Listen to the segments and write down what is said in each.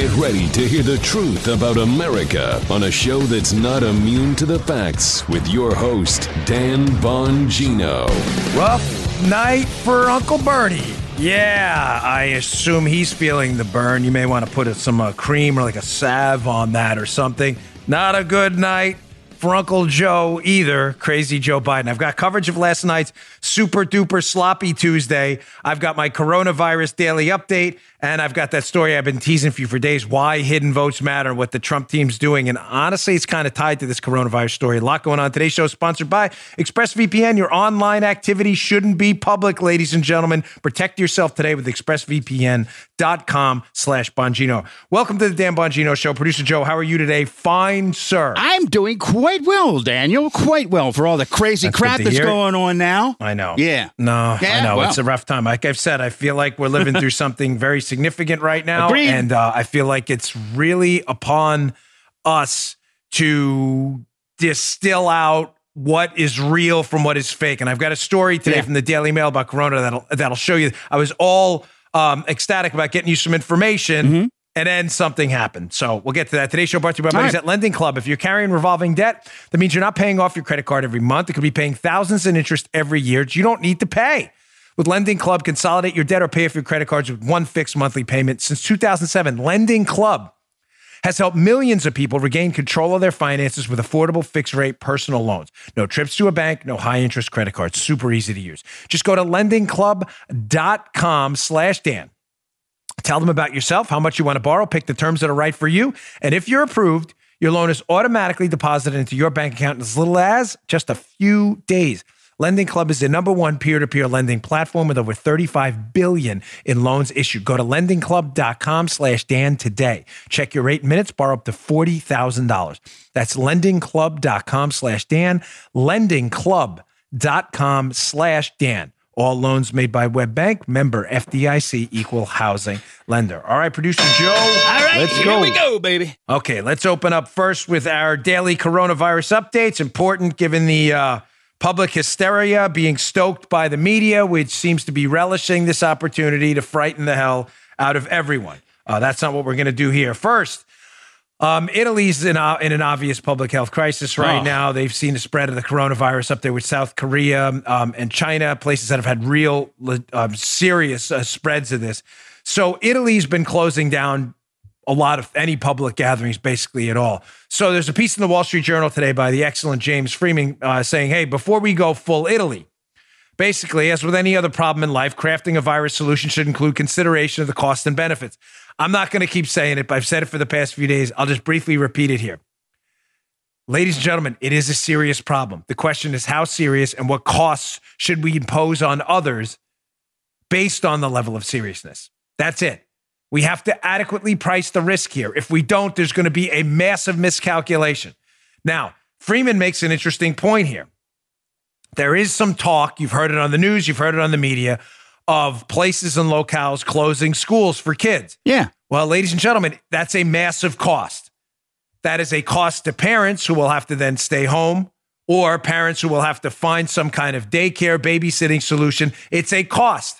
Get ready to hear the truth about America on a show that's not immune to the facts with your host, Dan Bongino. Rough night for Uncle Bernie. Yeah, I assume he's feeling the burn. You may want to put some uh, cream or like a salve on that or something. Not a good night for Uncle Joe either. Crazy Joe Biden. I've got coverage of last night's super duper sloppy Tuesday. I've got my coronavirus daily update. And I've got that story I've been teasing for you for days why hidden votes matter, what the Trump team's doing. And honestly, it's kind of tied to this coronavirus story. A lot going on. Today's show is sponsored by ExpressVPN. Your online activity shouldn't be public, ladies and gentlemen. Protect yourself today with expressvpn.com slash Bongino. Welcome to the Dan Bongino Show. Producer Joe, how are you today? Fine, sir. I'm doing quite well, Daniel. Quite well for all the crazy That's crap that's going on now. I know. Yeah. No, I know. well. It's a rough time. Like I've said, I feel like we're living through something very significant right now. Agreed. And uh, I feel like it's really upon us to distill out what is real from what is fake. And I've got a story today Yeah. from the Daily Mail about Corona that'll that'll show you. I was all um, ecstatic about getting you some information. Mm-hmm. And then something happened. So we'll get to that. Today's show brought to you by All buddies right. at Lending Club. If you're carrying revolving debt, that means you're not paying off your credit card every month. It could be paying thousands in interest every year. You don't need to pay. With Lending Club, consolidate your debt or pay off your credit cards with one fixed monthly payment. Since 2007, Lending Club has helped millions of people regain control of their finances with affordable fixed rate personal loans. No trips to a bank, no high interest credit cards. Super easy to use. Just go to lendingclub.com slash Dan. Tell them about yourself, how much you want to borrow, pick the terms that are right for you. And if you're approved, your loan is automatically deposited into your bank account in as little as just a few days. Lending Club is the number one peer-to-peer lending platform with over 35 billion in loans issued. Go to lendingclub.com slash Dan today. Check your rate in minutes, borrow up to $40,000. That's lendingclub.com slash Dan, lendingclub.com slash Dan. All loans made by WebBank, member FDIC, equal housing lender. All right, producer Joe. All right, let's here go. we go, baby. Okay, let's open up first with our daily coronavirus updates. Important given the uh, public hysteria being stoked by the media, which seems to be relishing this opportunity to frighten the hell out of everyone. Uh, that's not what we're going to do here. First, um, Italy's in, in an obvious public health crisis right Oh. now. They've seen a spread of the coronavirus up there with South Korea um, and China, places that have had real um, serious uh, spreads of this. So Italy's been closing down a lot of any public gatherings, basically at all. So there's a piece in the Wall Street Journal today by the excellent James Freeman uh, saying, "Hey, before we go full Italy." Basically, as with any other problem in life, crafting a virus solution should include consideration of the cost and benefits. I'm not going to keep saying it, but I've said it for the past few days. I'll just briefly repeat it here. Ladies and gentlemen, it is a serious problem. The question is how serious and what costs should we impose on others based on the level of seriousness? That's it. We have to adequately price the risk here. If we don't, there's going to be a massive miscalculation. Now, Freeman makes an interesting point here there is some talk, you've heard it on the news, you've heard it on the media, of places and locales closing schools for kids. Yeah. Well, ladies and gentlemen, that's a massive cost. That is a cost to parents who will have to then stay home or parents who will have to find some kind of daycare babysitting solution. It's a cost.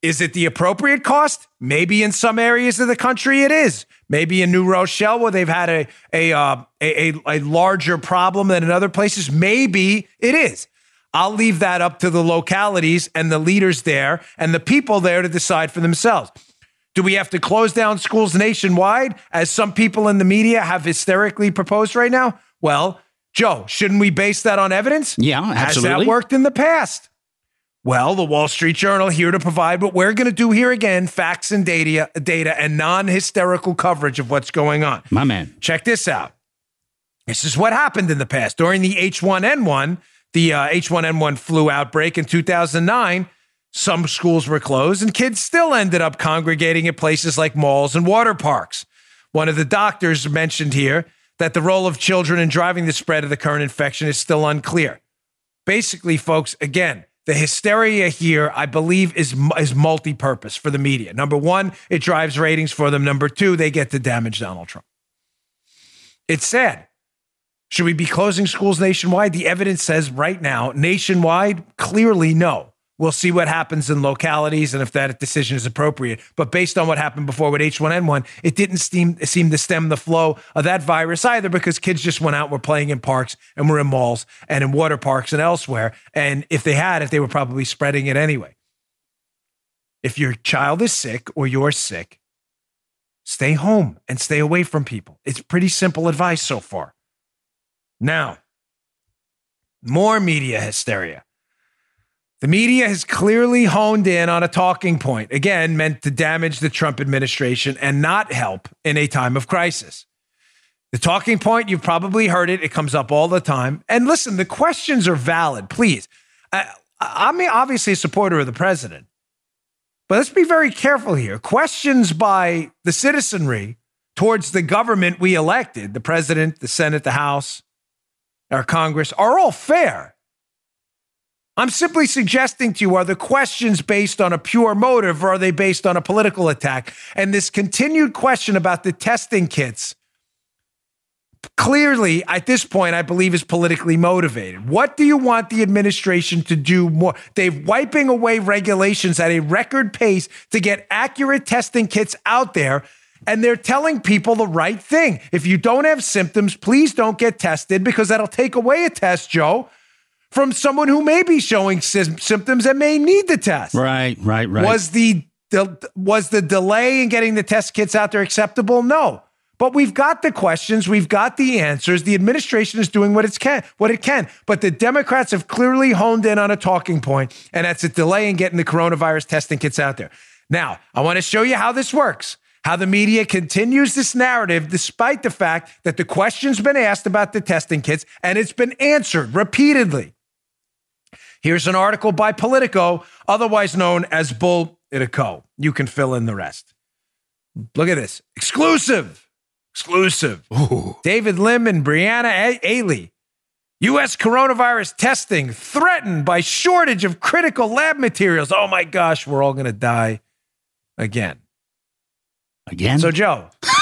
Is it the appropriate cost? Maybe in some areas of the country it is. Maybe in New Rochelle where they've had a a uh, a, a, a larger problem than in other places. Maybe it is. I'll leave that up to the localities and the leaders there and the people there to decide for themselves. Do we have to close down schools nationwide, as some people in the media have hysterically proposed right now? Well, Joe, shouldn't we base that on evidence? Yeah, absolutely. Has that worked in the past? Well, the Wall Street Journal here to provide what we're going to do here again facts and data, data and non hysterical coverage of what's going on. My man. Check this out. This is what happened in the past. During the H1N1, the uh, H1N1 flu outbreak in 2009, some schools were closed and kids still ended up congregating at places like malls and water parks. One of the doctors mentioned here that the role of children in driving the spread of the current infection is still unclear. Basically, folks, again, the hysteria here, I believe, is is multi-purpose for the media. Number one, it drives ratings for them. Number two, they get to damage Donald Trump. It's sad. Should we be closing schools nationwide? The evidence says right now, nationwide, clearly no. We'll see what happens in localities and if that decision is appropriate. But based on what happened before with H1N1, it didn't seem, seem to stem the flow of that virus either because kids just went out, were playing in parks and were in malls and in water parks and elsewhere. And if they had it, they were probably spreading it anyway. If your child is sick or you're sick, stay home and stay away from people. It's pretty simple advice so far. Now, more media hysteria. The media has clearly honed in on a talking point, again, meant to damage the Trump administration and not help in a time of crisis. The talking point, you've probably heard it, it comes up all the time. And listen, the questions are valid, please. I, I'm obviously a supporter of the president, but let's be very careful here. Questions by the citizenry towards the government we elected, the president, the Senate, the House, our Congress, are all fair. I'm simply suggesting to you are the questions based on a pure motive or are they based on a political attack? And this continued question about the testing kits clearly at this point I believe is politically motivated. What do you want the administration to do more? They're wiping away regulations at a record pace to get accurate testing kits out there and they're telling people the right thing. If you don't have symptoms, please don't get tested because that'll take away a test, Joe from someone who may be showing symptoms and may need the test. Right, right, right. Was the, the was the delay in getting the test kits out there acceptable? No. But we've got the questions, we've got the answers. The administration is doing what it can, what it can. But the Democrats have clearly honed in on a talking point, and that's a delay in getting the coronavirus testing kits out there. Now, I want to show you how this works how the media continues this narrative despite the fact that the question's been asked about the testing kits and it's been answered repeatedly. Here's an article by Politico, otherwise known as Bull Itico. You can fill in the rest. Look at this exclusive, exclusive. Ooh. David Lim and Brianna Ehley. U.S. coronavirus testing threatened by shortage of critical lab materials. Oh my gosh, we're all going to die again. Again? So, Joe,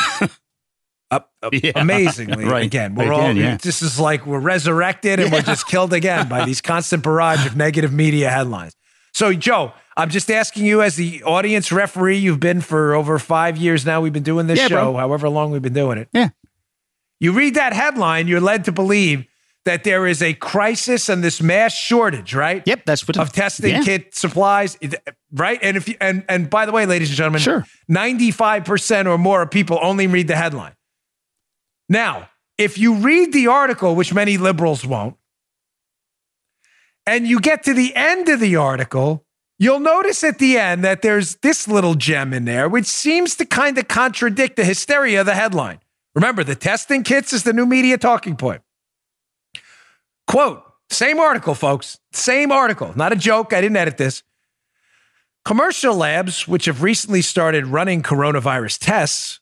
yeah. amazingly right. again. We're again, all yeah. this is like we're resurrected and yeah. we're just killed again by these constant barrage of negative media headlines. So, Joe, I'm just asking you as the audience referee. You've been for over five years now. We've been doing this show, bro. however long we've been doing it. Yeah. You read that headline, you're led to believe that there is a crisis and this mass shortage, right? Yep, that's what of testing yeah. kit supplies, right? And if you, and and by the way, ladies and gentlemen, sure, ninety five percent or more of people only read the headline. Now, if you read the article, which many liberals won't, and you get to the end of the article, you'll notice at the end that there's this little gem in there, which seems to kind of contradict the hysteria of the headline. Remember, the testing kits is the new media talking point. Quote, same article, folks, same article, not a joke. I didn't edit this. Commercial labs, which have recently started running coronavirus tests,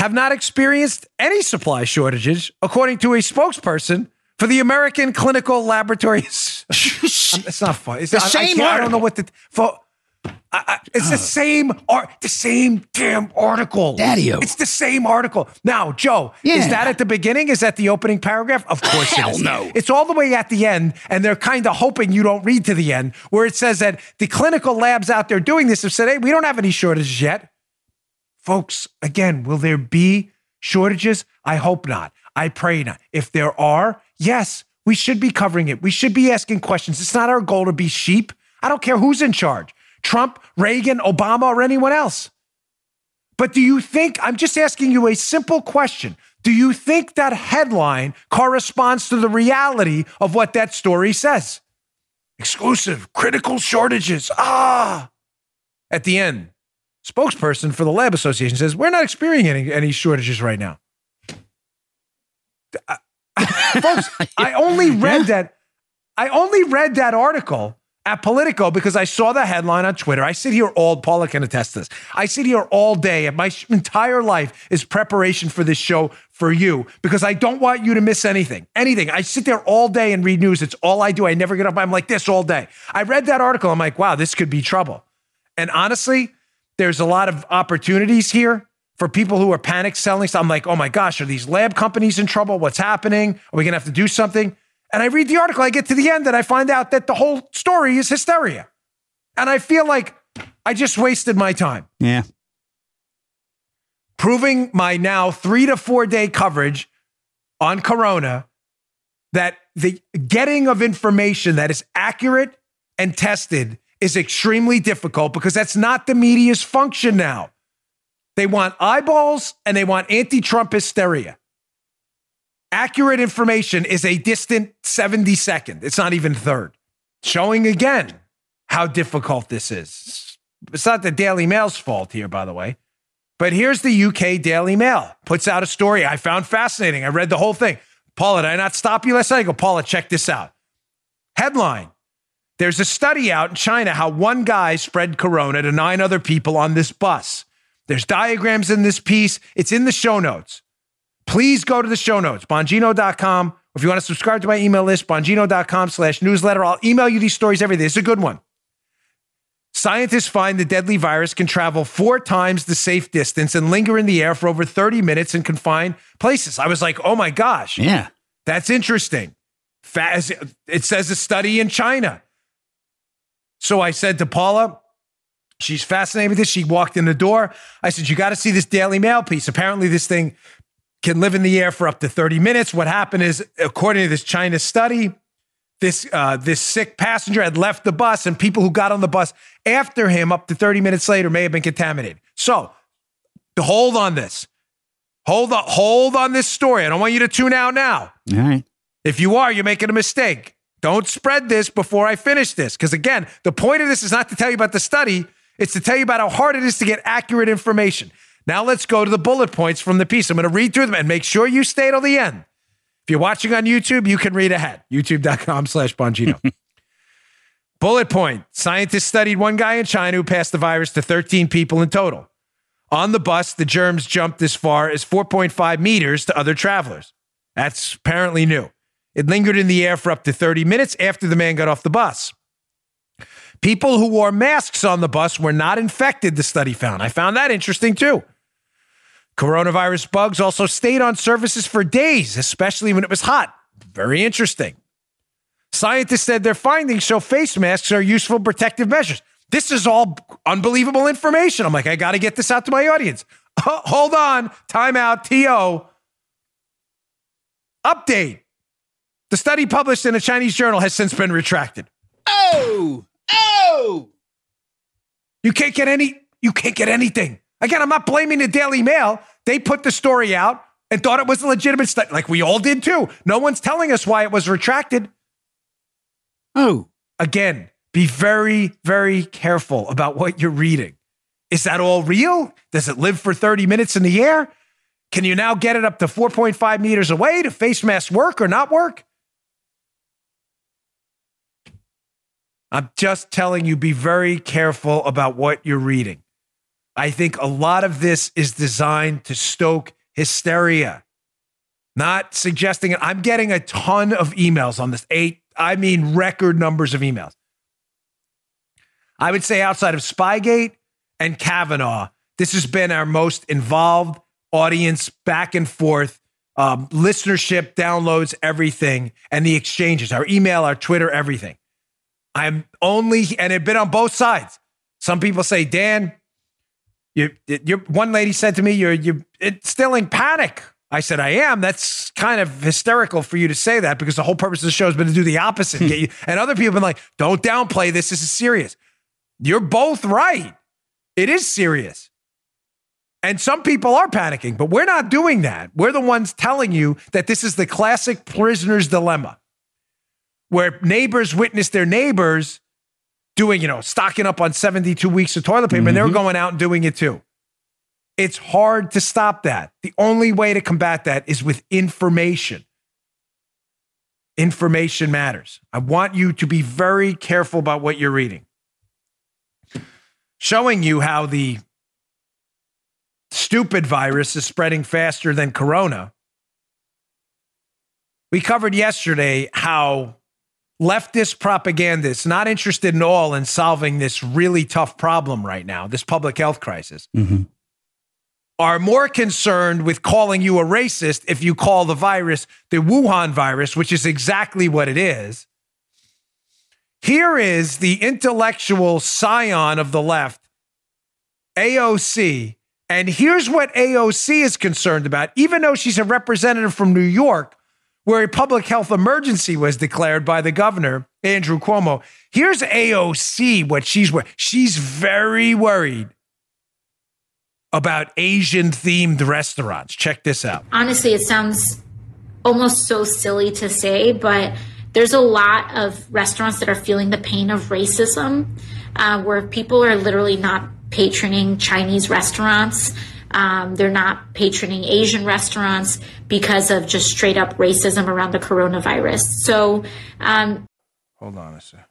have not experienced any supply shortages, according to a spokesperson for the American Clinical Laboratories. it's not fun. It's the same I, I, don't know what the. For, I, I, it's the same art, the same damn article. daddy It's the same article. Now, Joe, yeah. is that at the beginning? Is that the opening paragraph? Of course Hell it is. no. It's all the way at the end, and they're kind of hoping you don't read to the end, where it says that the clinical labs out there doing this have said, hey, we don't have any shortages yet. Folks, again, will there be shortages? I hope not. I pray not. If there are, yes, we should be covering it. We should be asking questions. It's not our goal to be sheep. I don't care who's in charge Trump, Reagan, Obama, or anyone else. But do you think, I'm just asking you a simple question. Do you think that headline corresponds to the reality of what that story says? Exclusive, critical shortages. Ah. At the end, spokesperson for the Lab Association says, We're not experiencing any, any shortages right now. Uh, folks, I only read yeah. that. I only read that article at Politico because I saw the headline on Twitter. I sit here all, Paula can attest this. I sit here all day, and my entire life is preparation for this show for you because I don't want you to miss anything. Anything. I sit there all day and read news. It's all I do. I never get up. I'm like this all day. I read that article. I'm like, wow, this could be trouble. And honestly, there's a lot of opportunities here for people who are panic selling. So I'm like, oh my gosh, are these lab companies in trouble? What's happening? Are we going to have to do something? And I read the article, I get to the end, and I find out that the whole story is hysteria. And I feel like I just wasted my time. Yeah. Proving my now three to four day coverage on Corona that the getting of information that is accurate and tested is extremely difficult because that's not the media's function now. They want eyeballs and they want anti Trump hysteria. Accurate information is a distant 72nd. It's not even third. Showing again how difficult this is. It's not the Daily Mail's fault here, by the way. But here's the UK Daily Mail. Puts out a story I found fascinating. I read the whole thing. Paula, did I not stop you last night? I go, Paula, check this out. Headline There's a study out in China how one guy spread corona to nine other people on this bus. There's diagrams in this piece. It's in the show notes. Please go to the show notes, bongino.com. If you want to subscribe to my email list, bongino.com slash newsletter, I'll email you these stories every day. It's a good one. Scientists find the deadly virus can travel four times the safe distance and linger in the air for over 30 minutes in confined places. I was like, oh my gosh. Yeah. That's interesting. It says a study in China. So I said to Paula, she's fascinated with this. She walked in the door. I said, You got to see this Daily Mail piece. Apparently, this thing can live in the air for up to 30 minutes. What happened is, according to this China study, this uh, this sick passenger had left the bus, and people who got on the bus after him up to 30 minutes later may have been contaminated. So, hold on this. Hold on, hold on this story. I don't want you to tune out now. All right. If you are, you're making a mistake. Don't spread this before I finish this. Because again, the point of this is not to tell you about the study, it's to tell you about how hard it is to get accurate information. Now let's go to the bullet points from the piece. I'm going to read through them and make sure you stay till the end. If you're watching on YouTube, you can read ahead. YouTube.com slash Bongino. bullet point. Scientists studied one guy in China who passed the virus to 13 people in total. On the bus, the germs jumped as far as 4.5 meters to other travelers. That's apparently new. It lingered in the air for up to 30 minutes after the man got off the bus. People who wore masks on the bus were not infected, the study found. I found that interesting too. Coronavirus bugs also stayed on surfaces for days, especially when it was hot. Very interesting. Scientists said their findings show face masks are useful protective measures. This is all unbelievable information. I'm like, I got to get this out to my audience. hold on. Timeout. TO. Update. The study published in a Chinese journal has since been retracted. Oh, oh. You can't get any, you can't get anything. Again, I'm not blaming the Daily Mail. They put the story out and thought it was a legitimate study, like we all did too. No one's telling us why it was retracted. Oh. Again, be very, very careful about what you're reading. Is that all real? Does it live for 30 minutes in the air? Can you now get it up to 4.5 meters away to face mask work or not work? I'm just telling you, be very careful about what you're reading. I think a lot of this is designed to stoke hysteria, not suggesting it. I'm getting a ton of emails on this. Eight, I mean, record numbers of emails. I would say outside of Spygate and Kavanaugh, this has been our most involved audience back and forth, um, listenership, downloads, everything, and the exchanges, our email, our Twitter, everything. I'm only, and it's been on both sides. Some people say, Dan, you, you one lady said to me, you're, you instilling panic. I said, I am. That's kind of hysterical for you to say that because the whole purpose of the show has been to do the opposite. get hmm. you, and other people have been like, don't downplay this. This is serious. You're both right. It is serious. And some people are panicking, but we're not doing that. We're the ones telling you that this is the classic prisoner's dilemma where neighbors witness their neighbors doing, you know, stocking up on 72 weeks of toilet paper mm-hmm. and they were going out and doing it too. It's hard to stop that. The only way to combat that is with information. Information matters. I want you to be very careful about what you're reading showing you how the stupid virus is spreading faster than corona. We covered yesterday how leftist propagandists, not interested at all in solving this really tough problem right now, this public health crisis, mm-hmm. are more concerned with calling you a racist if you call the virus the Wuhan virus, which is exactly what it is. Here is the intellectual scion of the left, AOC. And here's what AOC is concerned about, even though she's a representative from New York, where a public health emergency was declared by the governor, Andrew Cuomo. Here's AOC, what she's she's very worried about Asian themed restaurants. Check this out. Honestly, it sounds almost so silly to say, but there's a lot of restaurants that are feeling the pain of racism, uh, where people are literally not patroning Chinese restaurants. Um, they're not patroning Asian restaurants because of just straight up racism around the coronavirus. So, um, hold on a sec.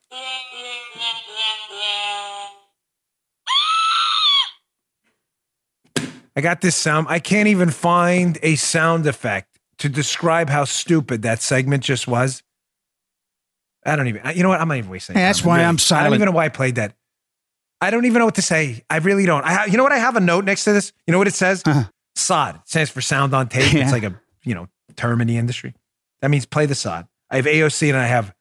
I got this sound. I can't even find a sound effect to describe how stupid that segment just was. I don't even. You know what? I'm not even wasting. Hey, that's why really, I'm silent. I don't even know why I played that. I don't even know what to say. I really don't. I you know what? I have a note next to this. You know what it says? Uh-huh. SOT. It stands for sound on tape. Yeah. It's like a you know term in the industry. That means play the SOT. I have AOC and I have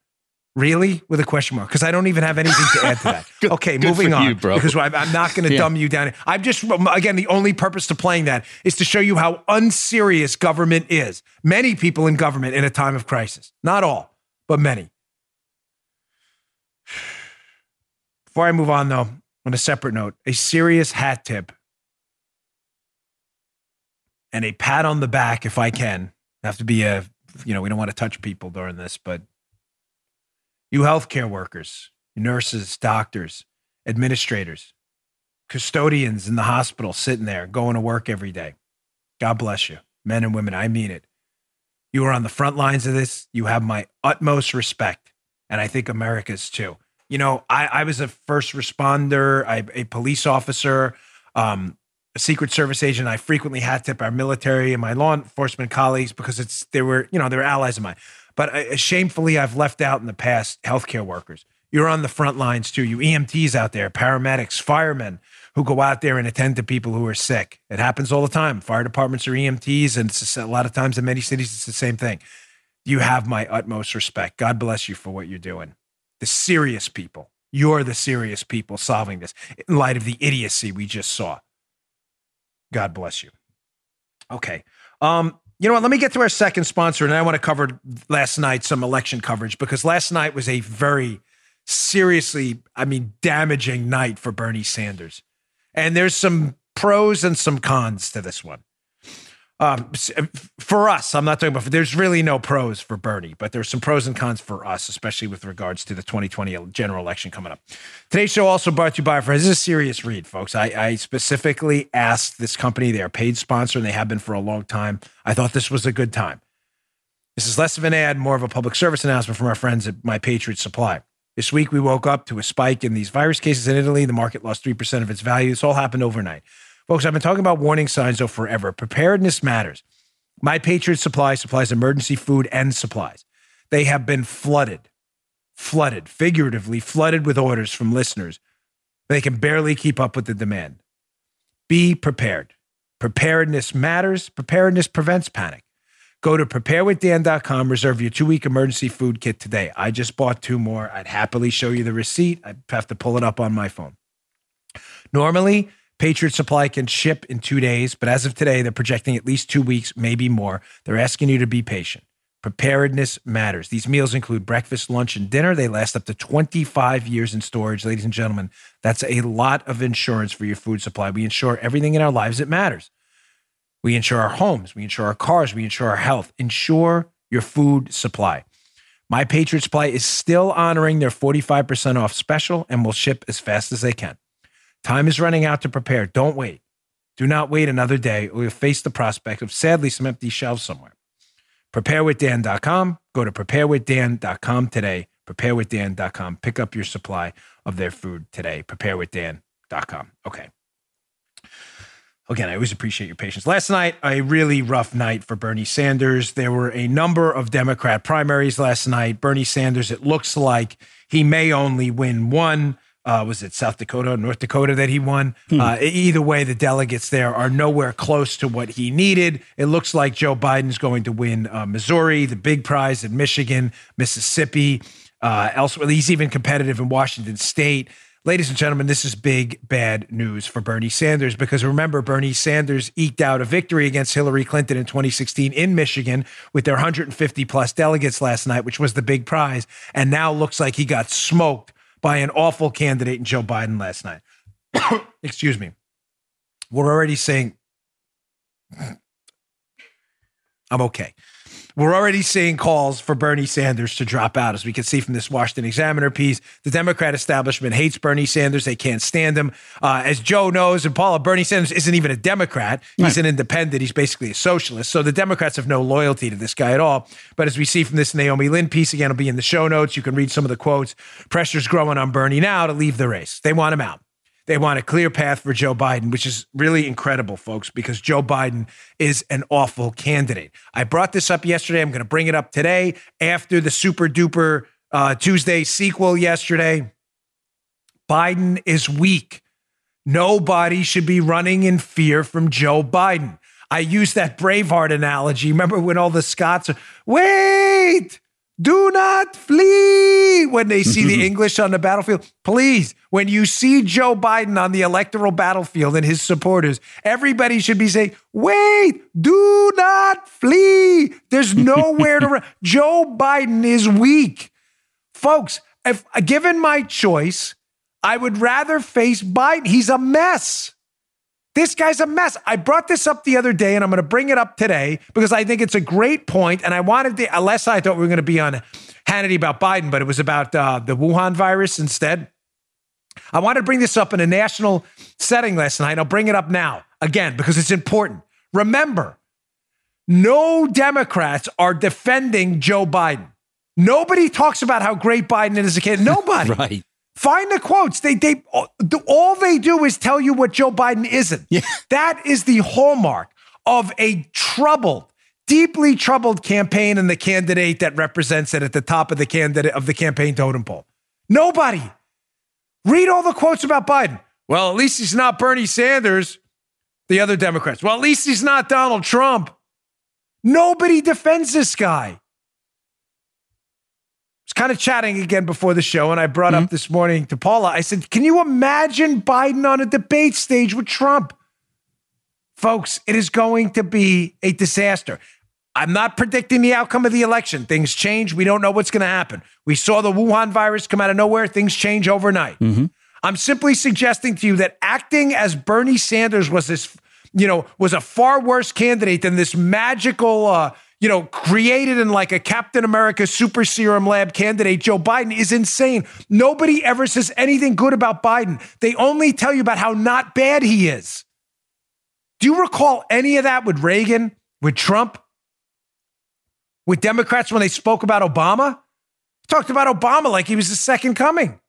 really with a question mark because I don't even have anything to add to that. good, okay, good moving on, you, bro. Because I'm not going to yeah. dumb you down. I'm just again the only purpose to playing that is to show you how unserious government is. Many people in government in a time of crisis, not all, but many. Before I move on, though, on a separate note, a serious hat tip and a pat on the back, if I can. Have to be a, you know, we don't want to touch people during this, but you healthcare workers, nurses, doctors, administrators, custodians in the hospital sitting there going to work every day. God bless you, men and women. I mean it. You are on the front lines of this. You have my utmost respect, and I think America's too you know, I, I was a first responder, I, a police officer, um, a Secret Service agent. I frequently hat tip our military and my law enforcement colleagues because it's they were you know they were allies of mine. But uh, shamefully, I've left out in the past healthcare workers. You're on the front lines too. You EMTs out there, paramedics, firemen who go out there and attend to people who are sick. It happens all the time. Fire departments are EMTs, and it's a lot of times in many cities it's the same thing. You have my utmost respect. God bless you for what you're doing the serious people. You're the serious people solving this in light of the idiocy we just saw. God bless you. Okay. Um, you know what? Let me get to our second sponsor, and I want to cover last night some election coverage because last night was a very seriously, I mean, damaging night for Bernie Sanders. And there's some pros and some cons to this one um, uh, for us, I'm not talking about. There's really no pros for Bernie, but there's some pros and cons for us, especially with regards to the 2020 general election coming up. Today's show also brought to you by Friends. This is a serious read, folks. I, I specifically asked this company; they are paid sponsor, and they have been for a long time. I thought this was a good time. This is less of an ad, more of a public service announcement from our friends at My Patriot Supply. This week, we woke up to a spike in these virus cases in Italy. The market lost 3% of its value. This all happened overnight. Folks, I've been talking about warning signs though forever. Preparedness matters. My Patriot Supply supplies emergency food and supplies. They have been flooded, flooded, figuratively flooded with orders from listeners. They can barely keep up with the demand. Be prepared. Preparedness matters. Preparedness prevents panic. Go to preparewithdan.com, reserve your two week emergency food kit today. I just bought two more. I'd happily show you the receipt. I'd have to pull it up on my phone. Normally, Patriot Supply can ship in two days, but as of today, they're projecting at least two weeks, maybe more. They're asking you to be patient. Preparedness matters. These meals include breakfast, lunch, and dinner. They last up to 25 years in storage, ladies and gentlemen. That's a lot of insurance for your food supply. We insure everything in our lives that matters. We insure our homes, we insure our cars, we insure our health. Insure your food supply. My Patriot Supply is still honoring their 45% off special and will ship as fast as they can. Time is running out to prepare. Don't wait. Do not wait another day or you'll face the prospect of sadly some empty shelves somewhere. PrepareWithDan.com. Go to preparewithdan.com today. PrepareWithDan.com. Pick up your supply of their food today. PrepareWithDan.com. Okay. Again, I always appreciate your patience. Last night, a really rough night for Bernie Sanders. There were a number of Democrat primaries last night. Bernie Sanders, it looks like he may only win one. Uh, was it South Dakota, or North Dakota that he won? Hmm. Uh, either way, the delegates there are nowhere close to what he needed. It looks like Joe Biden's going to win uh, Missouri, the big prize in Michigan, Mississippi. uh, elsewhere. He's even competitive in Washington State. Ladies and gentlemen, this is big bad news for Bernie Sanders because remember, Bernie Sanders eked out a victory against Hillary Clinton in 2016 in Michigan with their 150 plus delegates last night, which was the big prize. And now looks like he got smoked by an awful candidate in Joe Biden last night. Excuse me. We're already saying, I'm okay. We're already seeing calls for Bernie Sanders to drop out. As we can see from this Washington Examiner piece, the Democrat establishment hates Bernie Sanders. They can't stand him. Uh, as Joe knows, and Paula, Bernie Sanders isn't even a Democrat. He's right. an independent. He's basically a socialist. So the Democrats have no loyalty to this guy at all. But as we see from this Naomi Lim piece, again, it'll be in the show notes. You can read some of the quotes. Pressure's growing on Bernie now to leave the race. They want him out. They want a clear path for Joe Biden, which is really incredible, folks, because Joe Biden is an awful candidate. I brought this up yesterday. I'm going to bring it up today after the super duper uh, Tuesday sequel yesterday. Biden is weak. Nobody should be running in fear from Joe Biden. I use that Braveheart analogy. Remember when all the Scots wait, do not flee when they see the English on the battlefield. Please, when you see Joe Biden on the electoral battlefield and his supporters, everybody should be saying, wait, do not flee. There's nowhere to run. Joe Biden is weak. Folks, if given my choice, I would rather face Biden. He's a mess. This guy's a mess. I brought this up the other day and I'm going to bring it up today because I think it's a great point. And I wanted to, night I thought we were going to be on Hannity about Biden, but it was about uh, the Wuhan virus instead. I wanted to bring this up in a national setting last night. I'll bring it up now again because it's important. Remember, no Democrats are defending Joe Biden. Nobody talks about how great Biden is as a kid. Nobody. right. Find the quotes. They they all they do is tell you what Joe Biden isn't. Yeah. That is the hallmark of a troubled, deeply troubled campaign and the candidate that represents it at the top of the candidate of the campaign totem pole. Nobody. Read all the quotes about Biden. Well, at least he's not Bernie Sanders, the other Democrats. Well, at least he's not Donald Trump. Nobody defends this guy kind of chatting again before the show, and I brought mm-hmm. up this morning to Paula. I said, Can you imagine Biden on a debate stage with Trump? Folks, it is going to be a disaster. I'm not predicting the outcome of the election. Things change. We don't know what's going to happen. We saw the Wuhan virus come out of nowhere. Things change overnight. Mm-hmm. I'm simply suggesting to you that acting as Bernie Sanders was this, you know, was a far worse candidate than this magical, uh, you know, created in like a Captain America super serum lab candidate, Joe Biden, is insane. Nobody ever says anything good about Biden. They only tell you about how not bad he is. Do you recall any of that with Reagan, with Trump, with Democrats when they spoke about Obama? Talked about Obama like he was the second coming.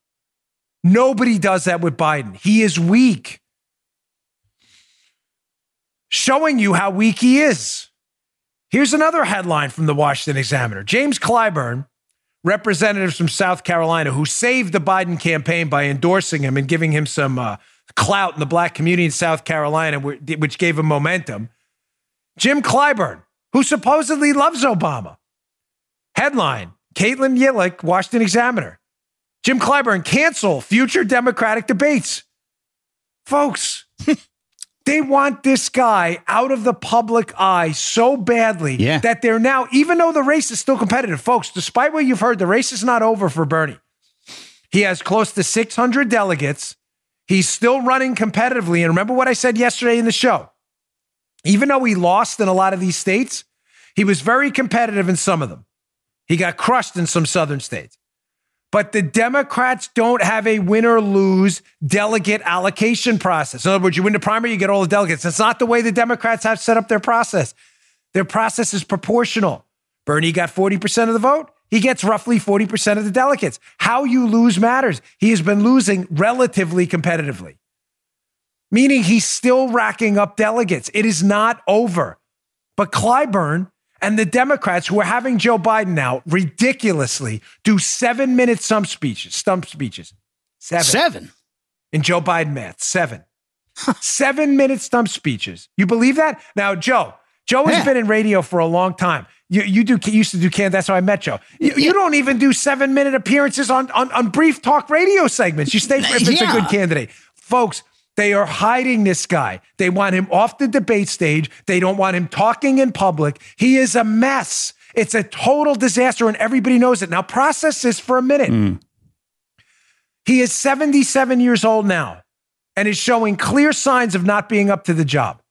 Nobody does that with Biden. He is weak. Showing you how weak he is. Here's another headline from the Washington Examiner James Clyburn, representatives from South Carolina who saved the Biden campaign by endorsing him and giving him some uh, clout in the black community in South Carolina, which gave him momentum. Jim Clyburn, who supposedly loves Obama. Headline Caitlin Yilek, Washington Examiner. Jim Clyburn, cancel future Democratic debates. Folks, They want this guy out of the public eye so badly yeah. that they're now, even though the race is still competitive, folks, despite what you've heard, the race is not over for Bernie. He has close to 600 delegates. He's still running competitively. And remember what I said yesterday in the show? Even though he lost in a lot of these states, he was very competitive in some of them. He got crushed in some southern states. But the Democrats don't have a win or lose delegate allocation process. In other words, you win the primary, you get all the delegates. That's not the way the Democrats have set up their process. Their process is proportional. Bernie got 40% of the vote. He gets roughly 40% of the delegates. How you lose matters. He has been losing relatively competitively, meaning he's still racking up delegates. It is not over. But Clyburn and the Democrats who are having Joe Biden now ridiculously do seven minute stump speeches, stump speeches. Seven. Seven. In Joe Biden math, seven. seven minute stump speeches. You believe that? Now, Joe, Joe has yeah. been in radio for a long time. You, you do you used to do can. That's how I met Joe. You, you don't even do seven minute appearances on, on on brief talk radio segments. You stay if it's Yeah. a good candidate, folks. They are hiding this guy. They want him off the debate stage. They don't want him talking in public. He is a mess. It's a total disaster, and everybody knows it. Now, process this for a minute. Hmm. He is 77 years old now and is showing clear signs of not being up to the job.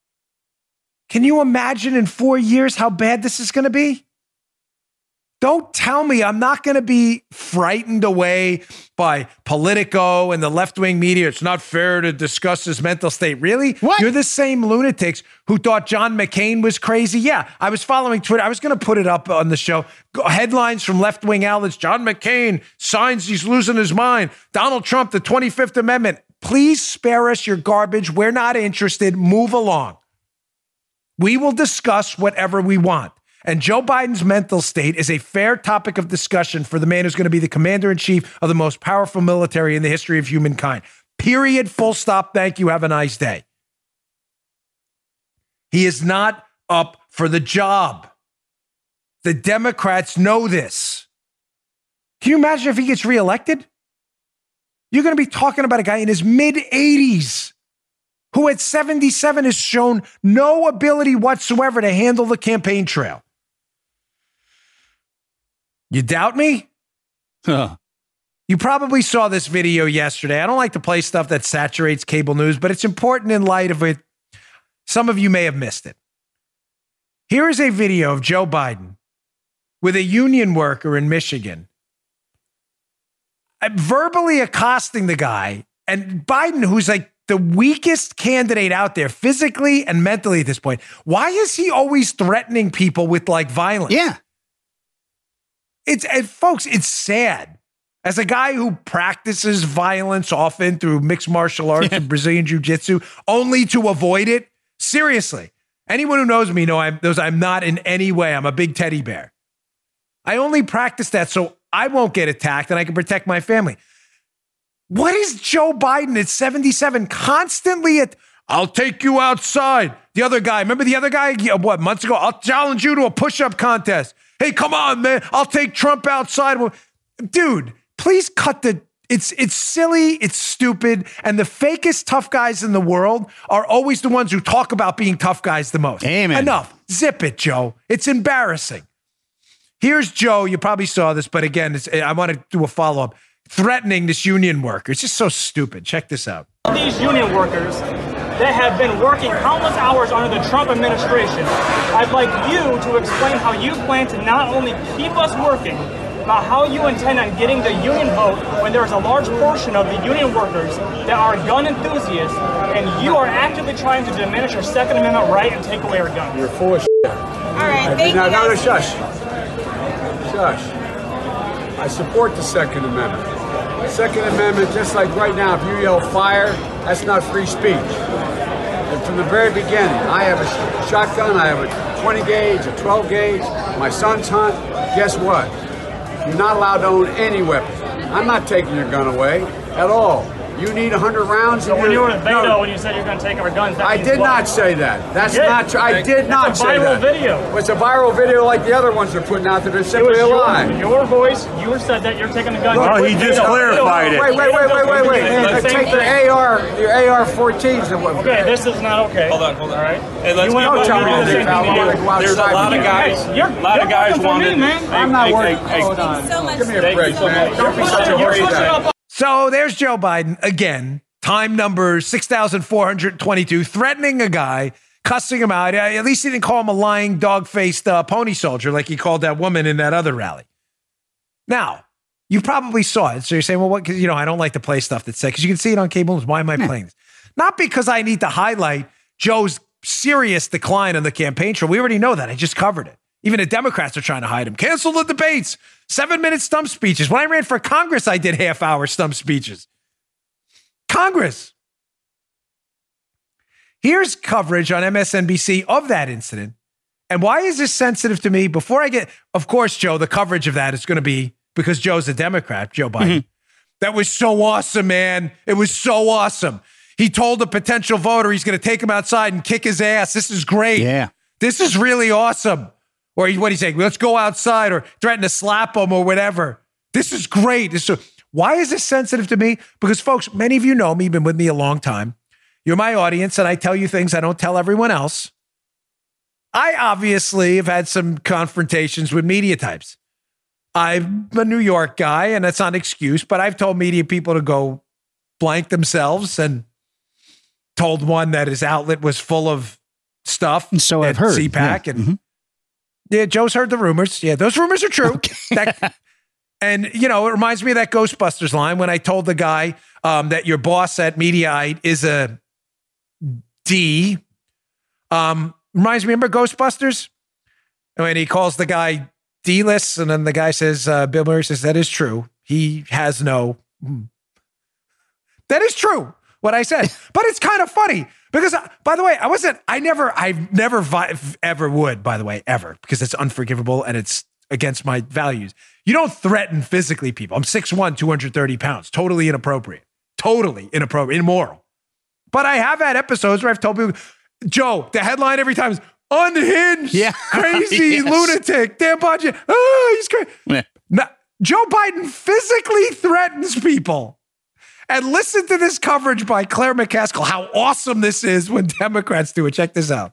Can you imagine in four years how bad this is going to be? Don't tell me I'm not going to be frightened away by Politico and the left wing media. It's not fair to discuss his mental state. Really? What? You're the same lunatics who thought John McCain was crazy. Yeah, I was following Twitter. I was going to put it up on the show. Headlines from left wing outlets John McCain signs he's losing his mind. Donald Trump, the 25th Amendment. Please spare us your garbage. We're not interested. Move along. We will discuss whatever we want. And Joe Biden's mental state is a fair topic of discussion for the man who's going to be the commander in chief of the most powerful military in the history of humankind. Period. Full stop. Thank you. Have a nice day. He is not up for the job. The Democrats know this. Can you imagine if he gets reelected? You're going to be talking about a guy in his mid 80s who at 77 has shown no ability whatsoever to handle the campaign trail. You doubt me? Huh. You probably saw this video yesterday. I don't like to play stuff that saturates cable news, but it's important in light of it. Some of you may have missed it. Here is a video of Joe Biden with a union worker in Michigan uh, verbally accosting the guy. And Biden, who's like the weakest candidate out there physically and mentally at this point, why is he always threatening people with like violence? Yeah. It's and folks, it's sad. As a guy who practices violence often through mixed martial arts and Brazilian jiu-jitsu, only to avoid it. Seriously. Anyone who knows me know I'm knows I'm not in any way. I'm a big teddy bear. I only practice that so I won't get attacked and I can protect my family. What is Joe Biden at 77 constantly at I'll take you outside. The other guy, remember the other guy what months ago? I'll challenge you to a push-up contest. Hey, come on, man. I'll take Trump outside. Dude, please cut the it's it's silly, it's stupid, and the fakest tough guys in the world are always the ones who talk about being tough guys the most. Amen. Enough. Zip it, Joe. It's embarrassing. Here's Joe. You probably saw this, but again, it's, I want to do a follow up. Threatening this union worker. It's just so stupid. Check this out. these union workers that have been working countless hours under the Trump administration. I'd like you to explain how you plan to not only keep us working, but how you intend on getting the union vote when there is a large portion of the union workers that are gun enthusiasts, and you are actively trying to diminish our Second Amendment right and take away our guns. You're full of shit. All right, thank no, you. no, no, shush. Shush. I support the Second Amendment. Second Amendment, just like right now, if you yell fire, that's not free speech. And from the very beginning, I have a shotgun, I have a 20 gauge, a 12 gauge, my son's hunt. Guess what? You're not allowed to own any weapon. I'm not taking your gun away at all. You need 100 rounds. So when you your- were in no, Beto, when you said you're going to take our guns, that I did what? not say that. That's You did. not true. I did It's not a viral video. It's a viral video like the other ones they're putting out there. They're It was simply a lie. your voice. You said that you're taking the gun. Well, Wait, he just Beto, clarified Beto, Wait, wait, wait, wait, wait, wait. It's the Hey, same Take your. AR, your AR-14s and what? Okay, this is not okay. Hold on, hold on. All right. Hey, let's you went get to tell me me this, said pal. you I'm gonna did. go outside There's a lot of guys. A lot of guys working for me, wanted. I'm not hey, working. hey, hey, Hold on. Give me a break, man. Don't be such a You're horse pushing bag. up So there's Joe Biden again, time number 6,422, threatening a guy, cussing him out. At least he didn't call him a lying, dog faced uh, pony soldier like he called that woman in that other rally. Now, you probably saw it. So you're saying, well, what? Because, you know, I don't like to play stuff that's said because you can see it on cable news. Why am I playing this? Not because I need to highlight Joe's serious decline on the campaign trail. We already know that. I just covered it. Even the Democrats are trying to hide him. Cancel the debates. Seven minute stump speeches. When I ran for Congress, I did half hour stump speeches. Congress. Here's coverage on MSNBC of that incident. And why is this sensitive to me? Before I get, of course, Joe, the coverage of that is going to be because Joe's a Democrat, Joe Biden. Mm-hmm. That was so awesome, man. It was so awesome. He told a potential voter he's going to take him outside and kick his ass. This is great. Yeah. This is really awesome. Or what he's saying, let's go outside or threaten to slap him or whatever. This is great. This is, why is this sensitive to me? Because, folks, many of you know me, been with me a long time. You're my audience, and I tell you things I don't tell everyone else. I obviously have had some confrontations with media types. I'm a New York guy, and that's not an excuse, but I've told media people to go blank themselves and told one that his outlet was full of stuff. And so I've heard. CPAC. Yeah. And Mhm. Yeah, Joe's heard the rumors. Yeah, those rumors are true. That- and, you know, it reminds me of that Ghostbusters line when I told the guy um, that your boss at Mediaite is a D. Um, reminds me, remember Ghostbusters? When he calls the guy D list, and then the guy says, uh, Bill Murray says, that is true. He has no. Hmm. That is true, what I said. but it's kind of funny because, uh, by the way, I wasn't, I never, I never vi- ever would, by the way, ever, because it's unforgivable and it's against my values. You don't threaten physically people. I'm 6'1, 230 pounds. Totally inappropriate. Totally inappropriate, immoral. But I have had episodes where I've told people, Joe, the headline every time is unhinged, Yeah. crazy Yes. lunatic, damn budget. Oh, he's crazy. Yeah. Now, Joe Biden physically threatens people. And listen to this coverage by Claire McCaskill, how awesome this is when Democrats do it. Check this out.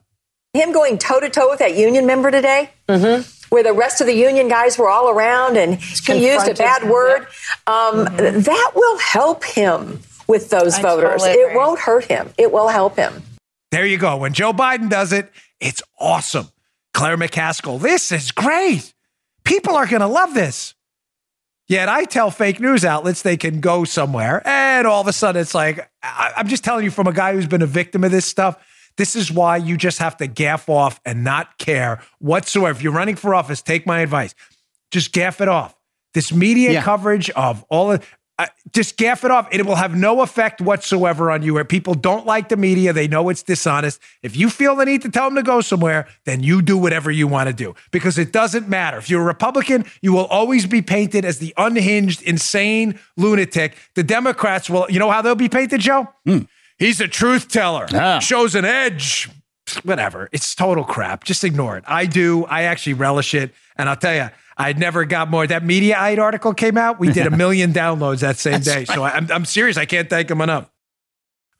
him going toe to toe with that union member today, where the rest of the union guys were all around and he used a bad word, um, that will help him with those I voters. totally it won't hurt him. It will help him. There you go. When Joe Biden does it, it's awesome. Claire McCaskill, this is great. People are going to love this. Yet I tell fake news outlets they can go somewhere, and all of a sudden it's like, I- I'm just telling you from a guy who's been a victim of this stuff. This is why you just have to gaff off and not care whatsoever. If you're running for office, take my advice. Just gaff it off. This media Yeah. coverage of all of, uh, just gaff it off. It will have no effect whatsoever on you. Where people don't like the media, they know it's dishonest. If you feel the need to tell them to go somewhere, then you do whatever you want to do because it doesn't matter. If you're a Republican, you will always be painted as the unhinged, insane lunatic. The Democrats will, you know how they'll be painted, Joe? He's a truth teller, Ah. shows an edge. Whatever. It's total crap. Just ignore it. I do. I actually relish it. And I'll tell you, I never got more. That Mediaite article came out. We did a million downloads that same day. So I, I'm, I'm serious. I can't thank him enough.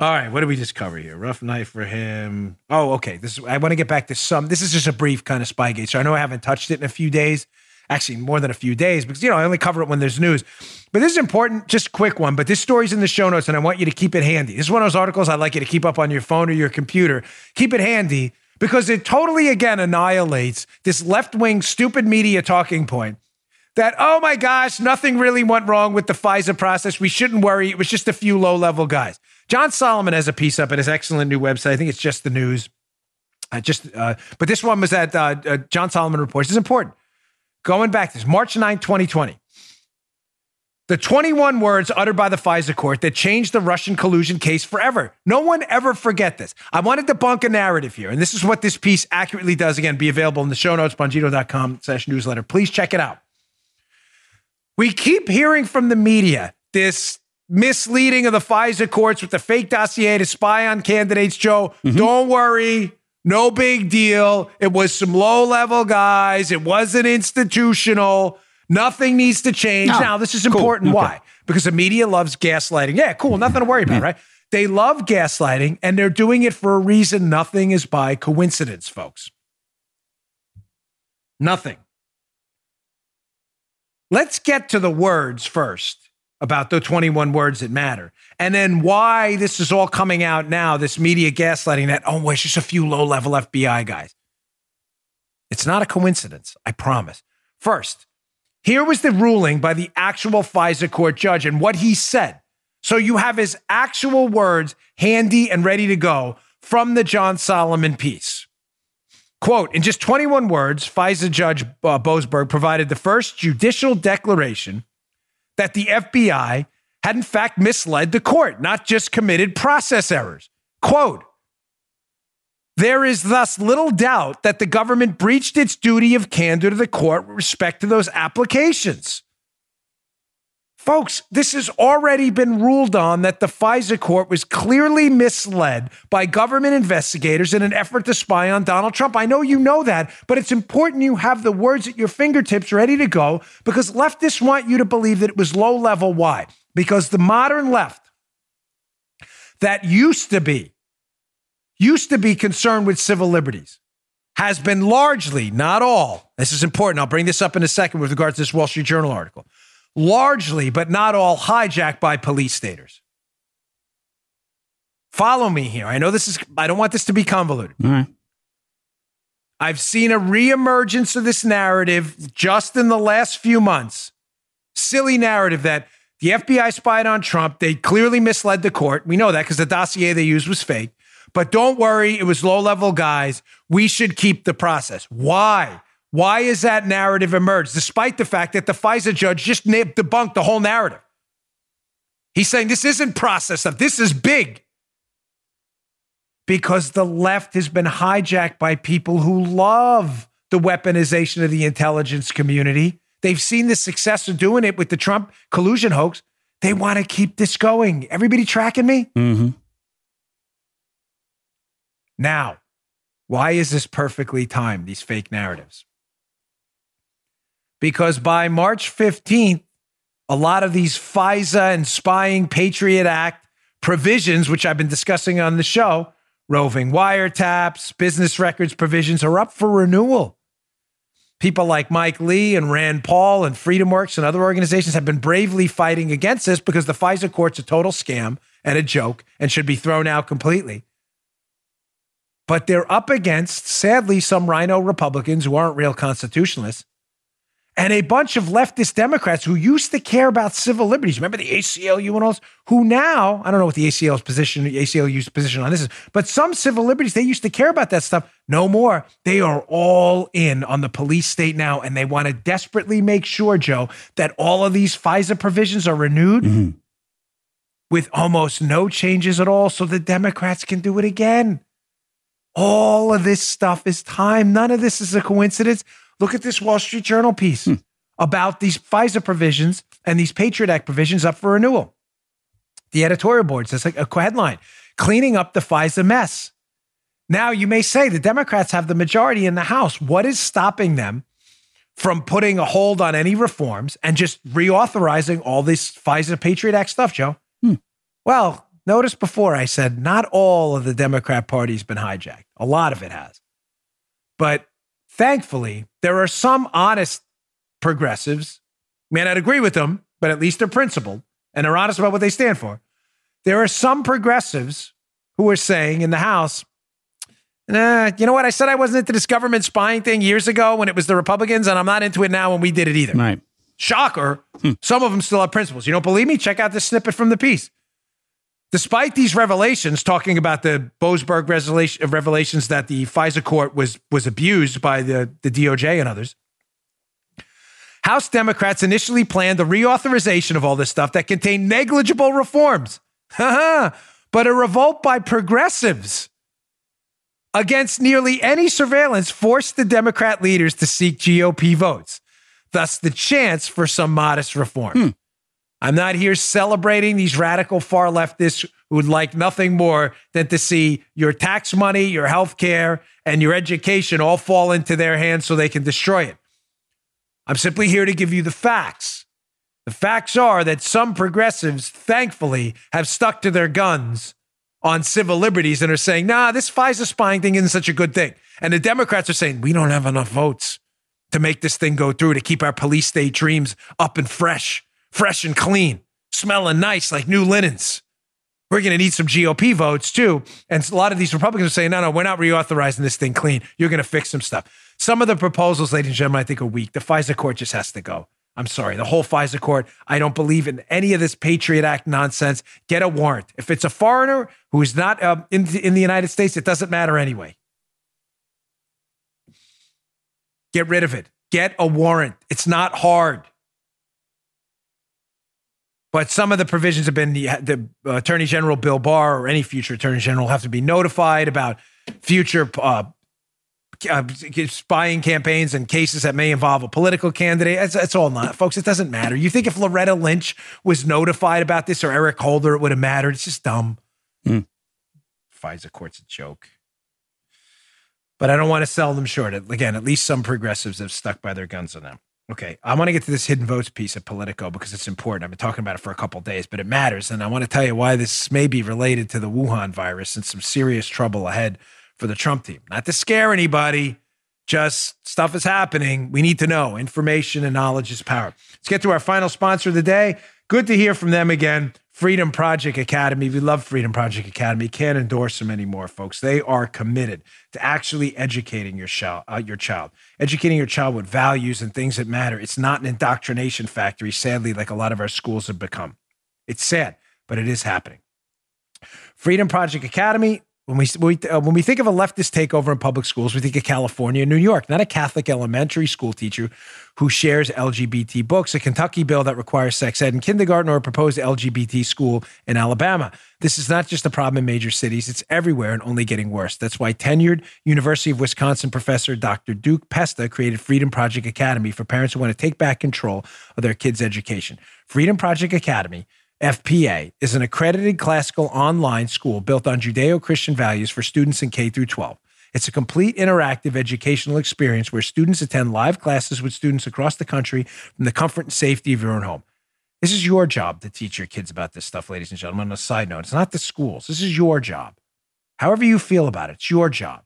All right. What did we just cover here? Rough night for him. Oh, okay. This is, I want to get back to some. This is just a brief kind of Spygate. So I know I haven't touched it in a few days. Actually, more than a few days because, you know, I only cover it when there's news. But this is important, just quick one. But this story's in the show notes and I want you to keep it handy. This is one of those articles I'd like you to keep up on your phone or your computer. Keep it handy because it totally, again, annihilates this left wing stupid media talking point that, oh my gosh, nothing really went wrong with the FISA process. We shouldn't worry. It was just a few low level guys. John Solomon has a piece up at his excellent new website. I think it's just the news. Uh, just, uh, but this one was at uh, uh, John Solomon reports. It's important. Going back to this March 9, 2020. The 21 words uttered by the FISA court that changed the Russian collusion case forever. No one ever forget this. I want to debunk a narrative here, and this is what this piece accurately does. Again, be available in the show notes, bongino.com slash newsletter. Please check it out. We keep hearing from the media this misleading of the FISA courts with the fake dossier to spy on candidates. Joe, mm-hmm. don't worry. No big deal. It was some low level guys. It wasn't institutional. Nothing needs to change. No. Now, this is Cool. important. Okay. Why? Because the media loves gaslighting. Yeah, cool. Nothing to worry about, mm. right? They love gaslighting and they're doing it for a reason. Nothing is by coincidence, folks. Nothing. Let's get to the words first about the 21 words that matter. And then why this is all coming out now, this media gaslighting that, oh, well, it's just a few low level FBI guys. It's not a coincidence, I promise. First, here was the ruling by the actual FISA court judge and what he said. So you have his actual words handy and ready to go from the John Solomon piece. Quote, in just 21 words, FISA Judge uh, Boasberg provided the first judicial declaration that the FBI had in fact misled the court, not just committed process errors. Quote, there is thus little doubt that the government breached its duty of candor to the court with respect to those applications. Folks, this has already been ruled on that the FISA court was clearly misled by government investigators in an effort to spy on Donald Trump. I know you know that, but it's important you have the words at your fingertips ready to go because leftists want you to believe that it was low level. Why? Because the modern left that used to be used to be concerned with civil liberties has been largely, not all, this is important. I'll bring this up in a second with regards to this Wall Street Journal article largely, but not all, hijacked by police staters. Follow me here. I know this is, I don't want this to be convoluted. I've seen a reemergence of this narrative just in the last few months. Silly narrative that the FBI spied on Trump. They clearly misled the court. We know that because the dossier they used was fake. But don't worry, it was low level guys. We should keep the process. Why? Why is that narrative emerged, despite the fact that the FISA judge just debunked the whole narrative? He's saying this isn't process stuff. This is big. Because the left has been hijacked by people who love the weaponization of the intelligence community. They've seen the success of doing it with the Trump collusion hoax. They want to keep this going. Everybody tracking me? Mm-hmm. Now, why is this perfectly timed, these fake narratives? because by March 15th, a lot of these FISA and spying Patriot Act provisions, which I've been discussing on the show, roving wiretaps, business records provisions, are up for renewal. People like Mike Lee and Rand Paul and FreedomWorks and other organizations have been bravely fighting against this because the FISA court's a total scam and a joke and should be thrown out completely. But they're up against, sadly, some RINO Republicans who aren't real constitutionalists and a bunch of leftist Democrats who used to care about civil liberties. Remember the ACLU and all those, who now, I don't know what the ACL's position, the ACLU's position on this is, but some civil liberties, they used to care about that stuff. No more. They are all in on the police state now, and they want to desperately make sure, Joe, that all of these FISA provisions are renewed mm-hmm. with almost no changes at all so the Democrats can do it again. All of this stuff is time. None of this is a coincidence. Look at this Wall Street Journal piece hmm. about these FISA provisions and these Patriot Act provisions up for renewal. The editorial board says like a headline cleaning up the FISA mess. Now, you may say the Democrats have the majority in the House. What is stopping them from putting a hold on any reforms and just reauthorizing all this FISA Patriot Act stuff, Joe? Hmm. Well, notice before I said not all of the Democrat Party's been hijacked. A lot of it has. But thankfully, there are some honest progressives. May not agree with them, but at least they're principled and they're honest about what they stand for. There are some progressives who are saying in the House, nah, you know what? I said I wasn't into this government spying thing years ago when it was the Republicans, and I'm not into it now when we did it either. Right. Shocker. Hmm. Some of them still have principles. You don't believe me? Check out this snippet from the piece. Despite these revelations, talking about the Boasberg revelations that the FISA court was, was abused by the, the DOJ and others, House Democrats initially planned the reauthorization of all this stuff that contained negligible reforms. but a revolt by progressives against nearly any surveillance forced the Democrat leaders to seek GOP votes, thus, the chance for some modest reform. Hmm. I'm not here celebrating these radical far leftists who would like nothing more than to see your tax money, your health care, and your education all fall into their hands so they can destroy it. I'm simply here to give you the facts. The facts are that some progressives, thankfully, have stuck to their guns on civil liberties and are saying, nah, this FISA spying thing isn't such a good thing. And the Democrats are saying, we don't have enough votes to make this thing go through, to keep our police state dreams up and fresh fresh and clean, smelling nice like new linens. We're going to need some GOP votes too. And a lot of these Republicans are saying, no, no, we're not reauthorizing this thing clean. You're going to fix some stuff. Some of the proposals, ladies and gentlemen, I think are weak. The FISA court just has to go. I'm sorry. The whole FISA court, I don't believe in any of this Patriot Act nonsense. Get a warrant. If it's a foreigner who is not uh, in, in the United States, it doesn't matter anyway. Get rid of it. Get a warrant. It's not hard. But some of the provisions have been the, the Attorney General Bill Barr or any future Attorney General have to be notified about future uh, uh, spying campaigns and cases that may involve a political candidate. It's, it's all not, folks. It doesn't matter. You think if Loretta Lynch was notified about this or Eric Holder, it would have mattered. It's just dumb. Mm. FISA court's a joke. But I don't want to sell them short. Again, at least some progressives have stuck by their guns on them. Okay, I want to get to this hidden votes piece of Politico because it's important. I've been talking about it for a couple days, but it matters. And I want to tell you why this may be related to the Wuhan virus and some serious trouble ahead for the Trump team. Not to scare anybody, just stuff is happening. We need to know. Information and knowledge is power. Let's get to our final sponsor of the day. Good to hear from them again. Freedom Project Academy. We love Freedom Project Academy. Can't endorse them anymore, folks. They are committed to actually educating your child, uh, your child, educating your child with values and things that matter. It's not an indoctrination factory, sadly, like a lot of our schools have become. It's sad, but it is happening. Freedom Project Academy, when we, we uh, when we think of a leftist takeover in public schools, we think of California and New York, not a Catholic elementary school teacher who shares LGBT books, a Kentucky bill that requires sex ed in kindergarten, or a proposed LGBT school in Alabama. This is not just a problem in major cities, it's everywhere and only getting worse. That's why tenured University of Wisconsin professor Dr. Duke Pesta created Freedom Project Academy for parents who want to take back control of their kids' education. Freedom Project Academy FPA is an accredited classical online school built on Judeo-Christian values for students in K through 12. It's a complete interactive educational experience where students attend live classes with students across the country from the comfort and safety of your own home. This is your job to teach your kids about this stuff, ladies and gentlemen. On a side note, it's not the schools. This is your job. However you feel about it, it's your job.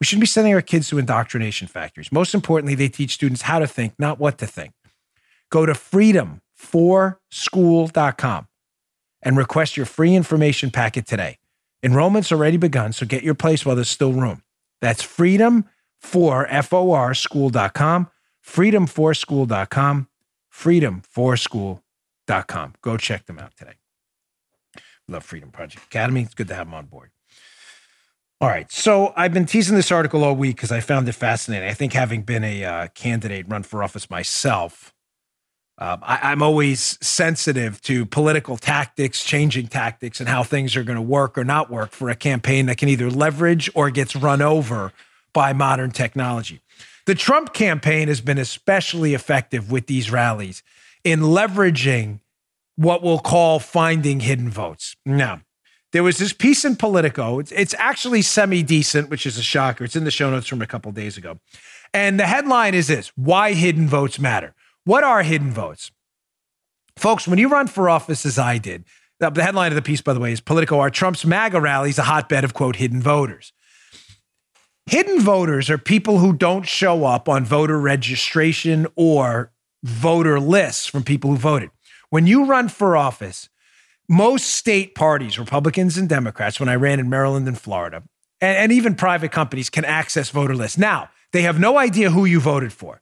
We shouldn't be sending our kids to indoctrination factories. Most importantly, they teach students how to think, not what to think. Go to freedomforschool.com and request your free information packet today. Enrollment's already begun, so get your place while there's still room. That's freedom for F-O-R school.com, freedomforschool.com, freedomforschool.com. Go check them out today. Love Freedom Project Academy. It's good to have them on board. All right. So I've been teasing this article all week because I found it fascinating. I think having been a uh, candidate run for office myself, um, I, am always sensitive to political tactics, changing tactics, and how things are going to work or not work for a campaign that can either leverage or gets run over by modern technology. The Trump campaign has been especially effective with these rallies in leveraging what we'll call finding hidden votes. Now, there was this piece in Politico. It's, it's actually semi decent, which is a shocker. It's in the show notes from a couple days ago. And the headline is this Why Hidden Votes Matter. What are hidden votes? Folks, when you run for office, as I did, the headline of the piece, by the way, is Politico Are Trump's MAGA rallies a hotbed of, quote, hidden voters? Hidden voters are people who don't show up on voter registration or voter lists from people who voted. When you run for office, most state parties, Republicans and Democrats, when I ran in Maryland and Florida, and, and even private companies can access voter lists. Now, they have no idea who you voted for.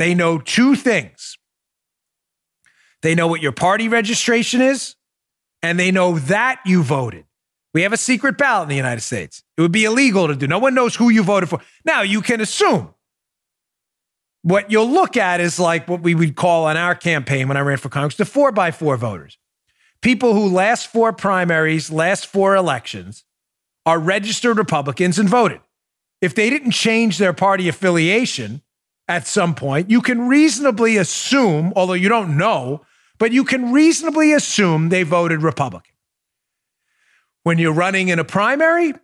They know two things they know what your party registration is, and they know that you voted. We have a secret ballot in the United States. It would be illegal to do. No one knows who you voted for. Now, you can assume. What you'll look at is like what we would call on our campaign when I ran for Congress the four by four voters. People who last four primaries, last four elections are registered Republicans and voted. If they didn't change their party affiliation, at some point, you can reasonably assume, although you don't know, but you can reasonably assume they voted Republican. When you're running in a primary,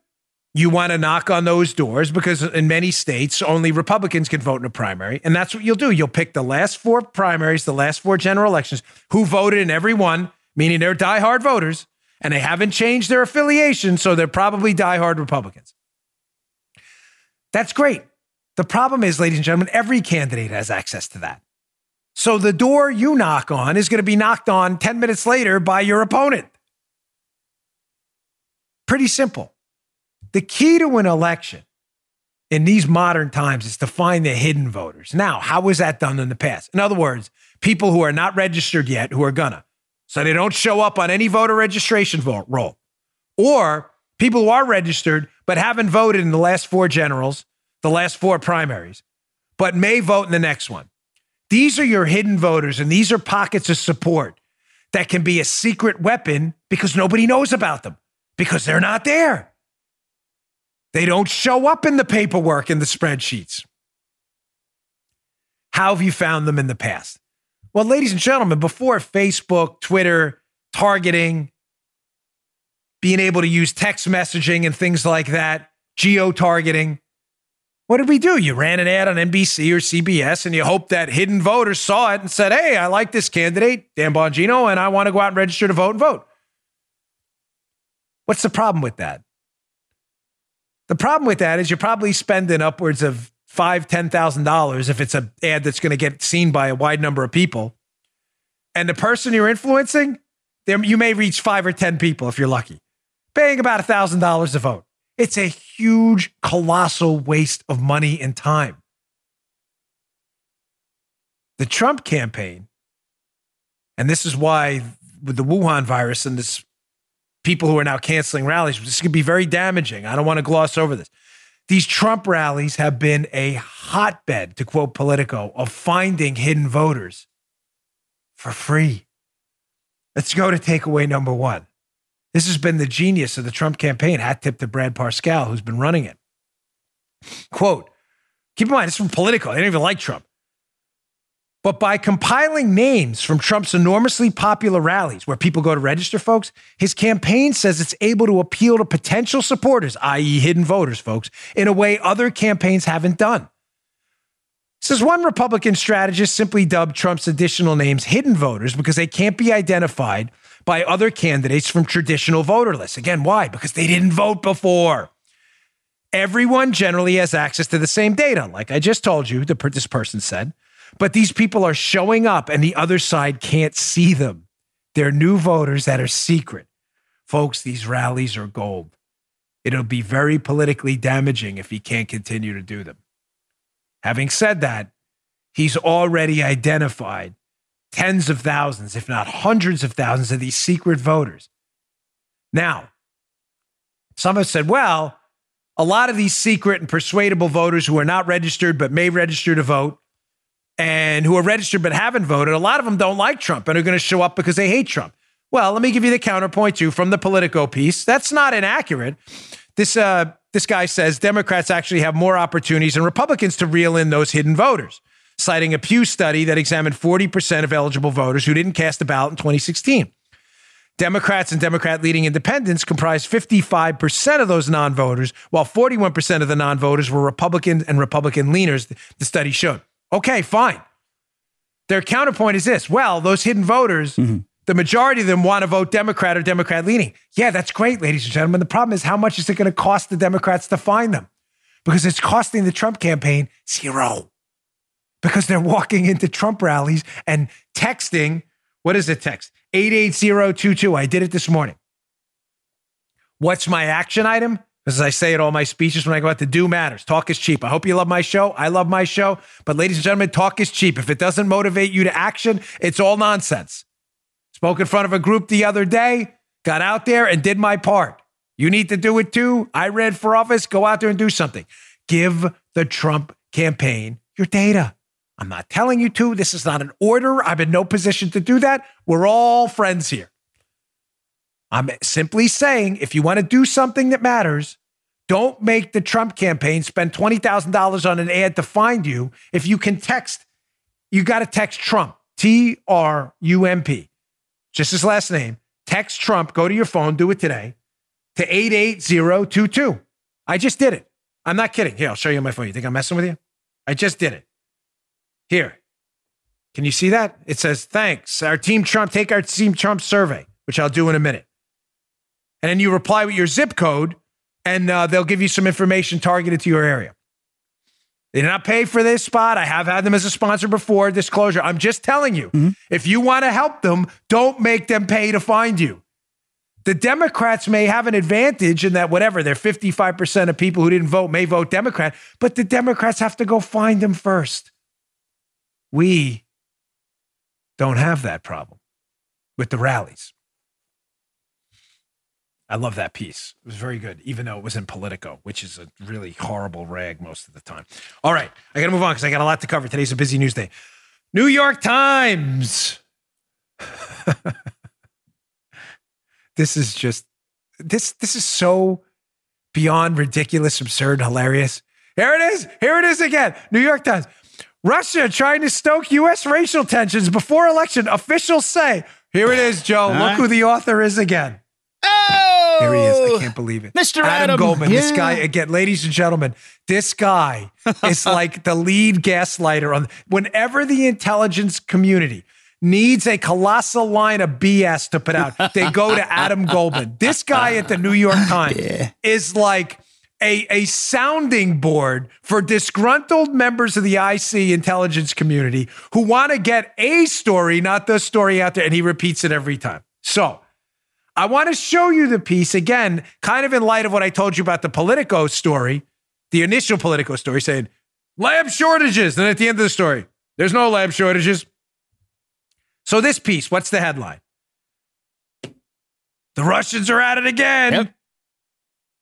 you want to knock on those doors because in many states, only Republicans can vote in a primary. And that's what you'll do. You'll pick the last four primaries, the last four general elections, who voted in every one, meaning they're diehard voters, and they haven't changed their affiliation, so they're probably diehard Republicans. That's great. The problem is, ladies and gentlemen, every candidate has access to that. So the door you knock on is going to be knocked on 10 minutes later by your opponent. Pretty simple. The key to an election in these modern times is to find the hidden voters. Now, how was that done in the past? In other words, people who are not registered yet who are gonna. So they don't show up on any voter registration vote roll. Or people who are registered but haven't voted in the last four generals the last four primaries, but may vote in the next one. These are your hidden voters, and these are pockets of support that can be a secret weapon because nobody knows about them because they're not there. They don't show up in the paperwork in the spreadsheets. How have you found them in the past? Well, ladies and gentlemen, before Facebook, Twitter, targeting, being able to use text messaging and things like that, geo targeting, what did we do? You ran an ad on NBC or CBS and you hope that hidden voters saw it and said, Hey, I like this candidate, Dan Bongino, and I want to go out and register to vote and vote. What's the problem with that? The problem with that is you're probably spending upwards of five, ten thousand dollars if it's an ad that's going to get seen by a wide number of people. And the person you're influencing, you may reach five or ten people if you're lucky, paying about a thousand dollars a vote. It's a huge, colossal waste of money and time. The Trump campaign, and this is why with the Wuhan virus and this people who are now canceling rallies, this could be very damaging. I don't want to gloss over this. These Trump rallies have been a hotbed, to quote Politico, of finding hidden voters for free. Let's go to takeaway number one. This has been the genius of the Trump campaign. Hat tip to Brad Parscale, who's been running it. Quote, keep in mind, it's from Politico. They don't even like Trump. But by compiling names from Trump's enormously popular rallies where people go to register, folks, his campaign says it's able to appeal to potential supporters, i.e., hidden voters, folks, in a way other campaigns haven't done. Says one Republican strategist simply dubbed Trump's additional names hidden voters because they can't be identified by other candidates from traditional voter lists. Again, why? Because they didn't vote before. Everyone generally has access to the same data, like I just told you, this person said. But these people are showing up and the other side can't see them. They're new voters that are secret. Folks, these rallies are gold. It'll be very politically damaging if he can't continue to do them. Having said that, he's already identified tens of thousands, if not hundreds of thousands of these secret voters. Now, some have said, well, a lot of these secret and persuadable voters who are not registered but may register to vote and who are registered but haven't voted, a lot of them don't like Trump and are going to show up because they hate Trump. Well, let me give you the counterpoint too from the Politico piece. That's not inaccurate. This uh, this guy says Democrats actually have more opportunities than Republicans to reel in those hidden voters, citing a Pew study that examined 40% of eligible voters who didn't cast a ballot in 2016. Democrats and Democrat leading independents comprised 55% of those non voters, while 41% of the non voters were Republican and Republican leaners, the study showed. Okay, fine. Their counterpoint is this well, those hidden voters, mm-hmm. the majority of them want to vote Democrat or Democrat leaning. Yeah, that's great, ladies and gentlemen. The problem is how much is it going to cost the Democrats to find them? Because it's costing the Trump campaign zero. Because they're walking into Trump rallies and texting, what is the text? 88022. I did it this morning. What's my action item? As I say at all my speeches when I go out to do matters. Talk is cheap. I hope you love my show. I love my show. But ladies and gentlemen, talk is cheap. If it doesn't motivate you to action, it's all nonsense. Spoke in front of a group the other day, got out there and did my part. You need to do it too. I ran for office. Go out there and do something. Give the Trump campaign your data. I'm not telling you to. This is not an order. I'm in no position to do that. We're all friends here. I'm simply saying if you want to do something that matters, don't make the Trump campaign spend $20,000 on an ad to find you. If you can text, you got to text Trump, T R U M P, just his last name. Text Trump, go to your phone, do it today to 88022. I just did it. I'm not kidding. Here, I'll show you on my phone. You think I'm messing with you? I just did it. Here. Can you see that? It says, thanks. Our team Trump, take our team Trump survey, which I'll do in a minute and then you reply with your zip code, and uh, they'll give you some information targeted to your area. They did not pay for this spot. I have had them as a sponsor before. Disclosure. I'm just telling you, mm-hmm. if you want to help them, don't make them pay to find you. The Democrats may have an advantage in that whatever, they're 55% of people who didn't vote may vote Democrat, but the Democrats have to go find them first. We don't have that problem with the rallies. I love that piece. It was very good, even though it was in Politico, which is a really horrible rag most of the time. All right, I got to move on because I got a lot to cover. Today's a busy news day. New York Times. this is just this. This is so beyond ridiculous, absurd, hilarious. Here it is. Here it is again. New York Times. Russia trying to stoke U.S. racial tensions before election. Officials say. Here it is, Joe. Look who the author is again. Oh, Here he is. I can't believe it. Mr. Adam, Adam. Goldman. This guy, again, ladies and gentlemen, this guy is like the lead gaslighter on whenever the intelligence community needs a colossal line of BS to put out, they go to Adam Goldman. This guy at the New York Times is like a, a sounding board for disgruntled members of the IC intelligence community who want to get a story, not the story out there. And he repeats it every time. So, I want to show you the piece again, kind of in light of what I told you about the Politico story, the initial Politico story saying lab shortages. Then at the end of the story, there's no lab shortages. So, this piece, what's the headline? The Russians are at it again. Yep.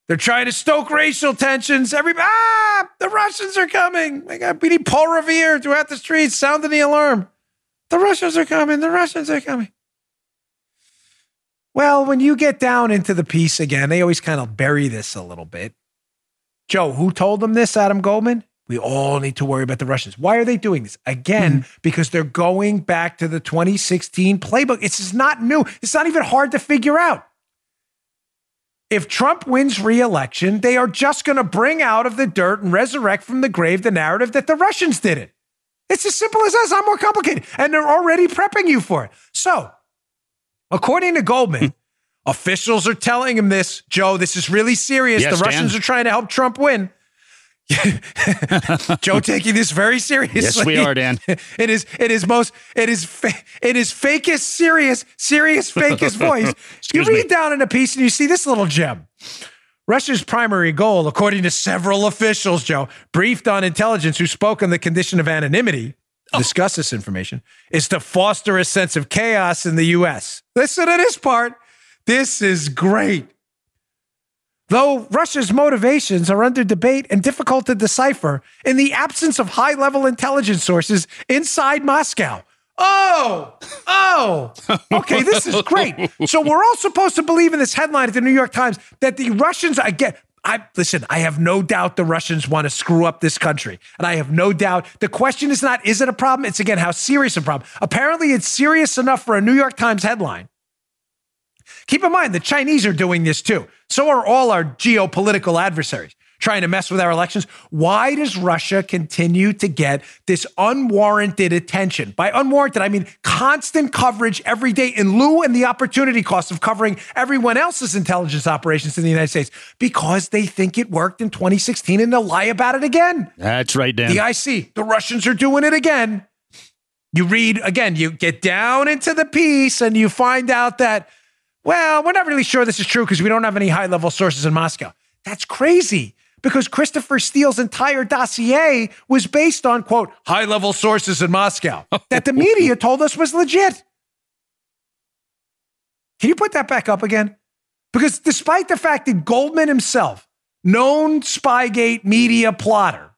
They're trying to stoke racial tensions. Everybody, ah, the Russians are coming. My God, we need Paul Revere throughout the streets sounding the alarm. The Russians are coming. The Russians are coming. Well, when you get down into the piece again, they always kind of bury this a little bit. Joe, who told them this, Adam Goldman? We all need to worry about the Russians. Why are they doing this? Again, because they're going back to the 2016 playbook. It's just not new. It's not even hard to figure out. If Trump wins re-election, they are just going to bring out of the dirt and resurrect from the grave the narrative that the Russians did it. It's as simple as that. It's not more complicated. And they're already prepping you for it. So, according to Goldman, officials are telling him this, Joe, this is really serious. Yes, the Dan. Russians are trying to help Trump win. Joe taking this very seriously. Yes, we are, Dan. It is it is most it is fa- it is fakest serious serious fakest voice. you read me. down in a piece and you see this little gem. Russia's primary goal, according to several officials, Joe, briefed on intelligence who spoke on the condition of anonymity, oh. to discuss this information, is to foster a sense of chaos in the U.S. Listen to this part. This is great. Though Russia's motivations are under debate and difficult to decipher in the absence of high level intelligence sources inside Moscow. Oh, oh, okay, this is great. So we're all supposed to believe in this headline at the New York Times that the Russians, again, I listen, I have no doubt the Russians want to screw up this country. And I have no doubt. The question is not, is it a problem? It's again, how serious a problem. Apparently, it's serious enough for a New York Times headline. Keep in mind, the Chinese are doing this too. So are all our geopolitical adversaries trying to mess with our elections. Why does Russia continue to get this unwarranted attention? By unwarranted, I mean constant coverage every day in lieu and the opportunity cost of covering everyone else's intelligence operations in the United States because they think it worked in 2016 and they'll lie about it again. That's right, Dan. The IC, the Russians are doing it again. You read again, you get down into the piece and you find out that, well, we're not really sure this is true because we don't have any high level sources in Moscow. That's crazy because Christopher Steele's entire dossier was based on, quote, high level sources in Moscow that the media told us was legit. Can you put that back up again? Because despite the fact that Goldman himself, known Spygate media plotter,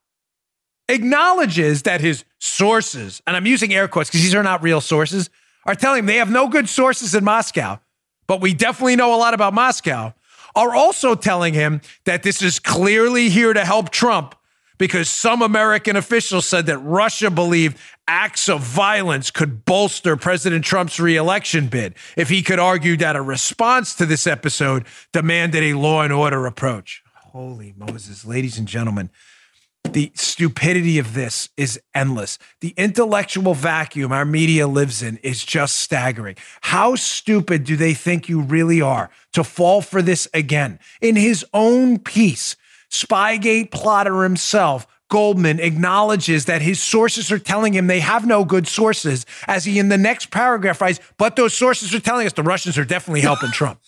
acknowledges that his sources, and I'm using air quotes because these are not real sources, are telling him they have no good sources in Moscow, but we definitely know a lot about Moscow, are also telling him that this is clearly here to help Trump because some American officials said that Russia believed acts of violence could bolster President Trump's reelection bid if he could argue that a response to this episode demanded a law and order approach. Holy Moses, ladies and gentlemen the stupidity of this is endless. The intellectual vacuum our media lives in is just staggering. How stupid do they think you really are to fall for this again? In his own piece, Spygate plotter himself, Goldman acknowledges that his sources are telling him they have no good sources, as he in the next paragraph writes, but those sources are telling us the Russians are definitely helping Trump.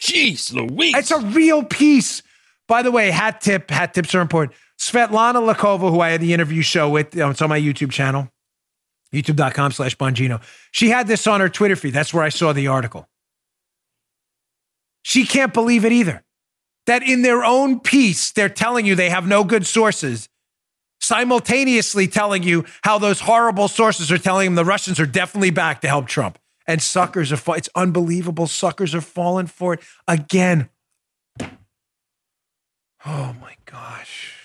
Jeez Louise. It's a real piece. By the way, hat tip, hat tips are important. Svetlana Lokhova, who I had the interview show with, you know, it's on my YouTube channel, youtube.com slash Bongino. She had this on her Twitter feed. That's where I saw the article. She can't believe it either. That in their own piece, they're telling you they have no good sources, simultaneously telling you how those horrible sources are telling them the Russians are definitely back to help Trump. And suckers are, fa- it's unbelievable. Suckers are falling for it again. Oh my gosh.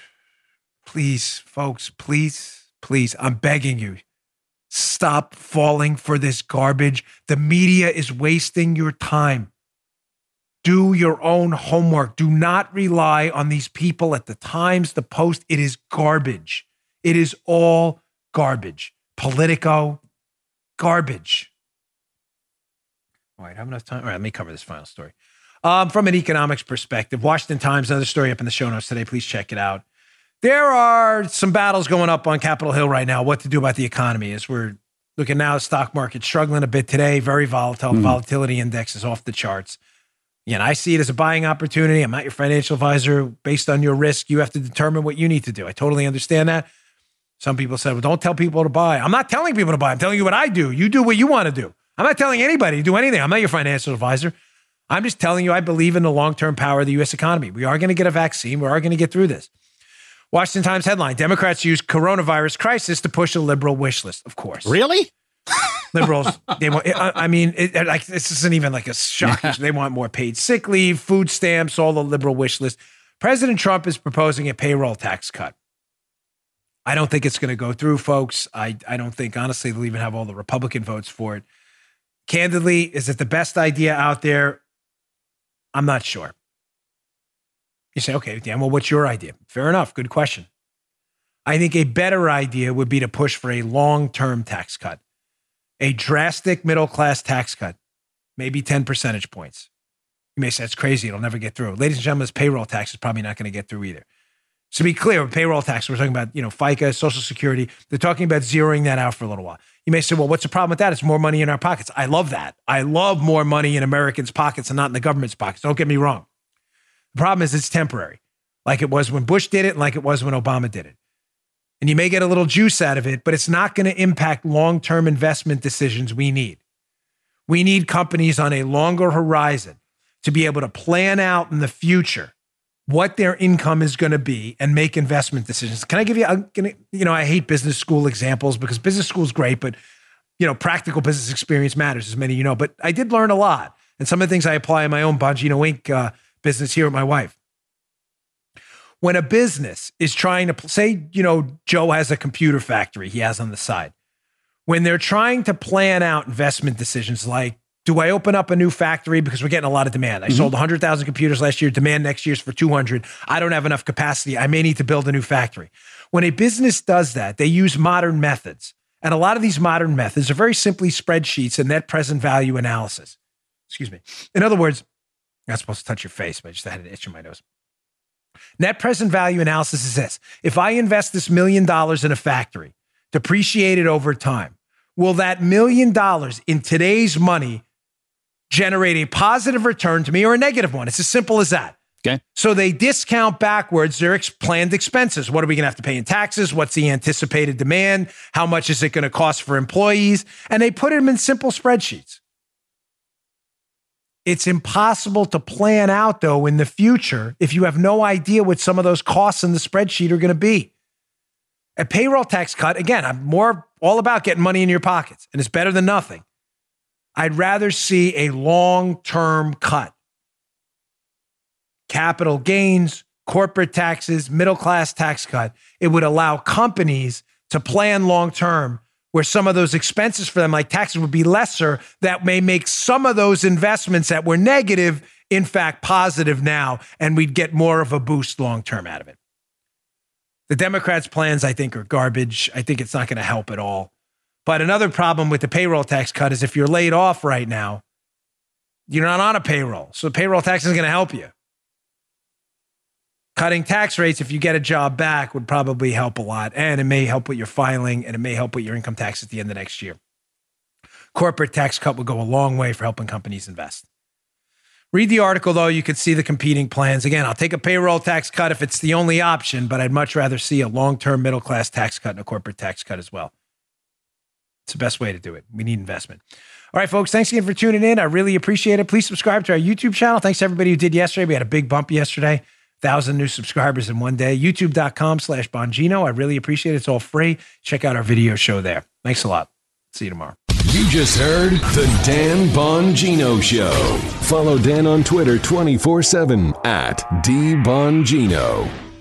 Please, folks, please, please, I'm begging you. Stop falling for this garbage. The media is wasting your time. Do your own homework. Do not rely on these people at the Times, the Post. It is garbage. It is all garbage. Politico, garbage. All right, have enough time. All right, let me cover this final story. Um, from an economics perspective, Washington Times, another story up in the show notes today. Please check it out. There are some battles going up on Capitol Hill right now. What to do about the economy as we're looking now, the stock market struggling a bit today, very volatile. The volatility index is off the charts. Again, I see it as a buying opportunity. I'm not your financial advisor. Based on your risk, you have to determine what you need to do. I totally understand that. Some people said, well, don't tell people to buy. I'm not telling people to buy. I'm telling you what I do. You do what you want to do. I'm not telling anybody to do anything. I'm not your financial advisor. I'm just telling you I believe in the long term power of the U.S. economy. We are going to get a vaccine. We are going to get through this. Washington Times headline Democrats use coronavirus crisis to push a liberal wish list. Of course. Really? Liberals, they want, I I mean, it, like this isn't even like a shock. they want more paid sick leave, food stamps, all the liberal wish list. President Trump is proposing a payroll tax cut. I don't think it's going to go through, folks. I, I don't think, honestly, they'll even have all the Republican votes for it. Candidly, is it the best idea out there? I'm not sure. You say, okay, Dan, well, what's your idea? Fair enough. Good question. I think a better idea would be to push for a long term tax cut, a drastic middle class tax cut, maybe 10 percentage points. You may say that's crazy. It'll never get through. Ladies and gentlemen, this payroll tax is probably not going to get through either. To be clear, payroll tax, we're talking about, you know, FICA, Social Security. They're talking about zeroing that out for a little while. You may say, well, what's the problem with that? It's more money in our pockets. I love that. I love more money in Americans' pockets and not in the government's pockets. Don't get me wrong. The problem is it's temporary, like it was when Bush did it and like it was when Obama did it. And you may get a little juice out of it, but it's not going to impact long term investment decisions we need. We need companies on a longer horizon to be able to plan out in the future what their income is going to be and make investment decisions. Can I give you, I'm gonna, you know, I hate business school examples because business school is great, but you know, practical business experience matters, as many you know. But I did learn a lot, and some of the things I apply in my own Bongino Inc. Uh, business here with my wife. When a business is trying to say, you know, Joe has a computer factory he has on the side. When they're trying to plan out investment decisions like do I open up a new factory because we're getting a lot of demand? I mm-hmm. sold 100,000 computers last year. Demand next year is for 200. I don't have enough capacity. I may need to build a new factory. When a business does that, they use modern methods. And a lot of these modern methods are very simply spreadsheets and net present value analysis. Excuse me. In other words, you're not supposed to touch your face, but I just had an itch in my nose. Net present value analysis is this if I invest this million dollars in a factory, depreciate it over time, will that million dollars in today's money generate a positive return to me or a negative one? It's as simple as that. Okay. So they discount backwards their ex- planned expenses. What are we going to have to pay in taxes? What's the anticipated demand? How much is it going to cost for employees? And they put them in simple spreadsheets. It's impossible to plan out, though, in the future if you have no idea what some of those costs in the spreadsheet are going to be. A payroll tax cut, again, I'm more all about getting money in your pockets, and it's better than nothing. I'd rather see a long term cut. Capital gains, corporate taxes, middle class tax cut. It would allow companies to plan long term where some of those expenses for them, like taxes, would be lesser. That may make some of those investments that were negative, in fact, positive now, and we'd get more of a boost long term out of it. The Democrats' plans, I think, are garbage. I think it's not going to help at all. But another problem with the payroll tax cut is if you're laid off right now, you're not on a payroll. So the payroll tax isn't going to help you. Cutting tax rates, if you get a job back, would probably help a lot. And it may help with your filing and it may help with your income tax at the end of next year. Corporate tax cut would go a long way for helping companies invest. Read the article, though. You could see the competing plans. Again, I'll take a payroll tax cut if it's the only option, but I'd much rather see a long term middle class tax cut and a corporate tax cut as well. It's the best way to do it. We need investment. All right, folks, thanks again for tuning in. I really appreciate it. Please subscribe to our YouTube channel. Thanks to everybody who did yesterday. We had a big bump yesterday thousand new subscribers in one day. YouTube.com slash Bongino. I really appreciate it. It's all free. Check out our video show there. Thanks a lot. See you tomorrow. You just heard the Dan Bongino Show. Follow Dan on Twitter 24 7 at DBongino.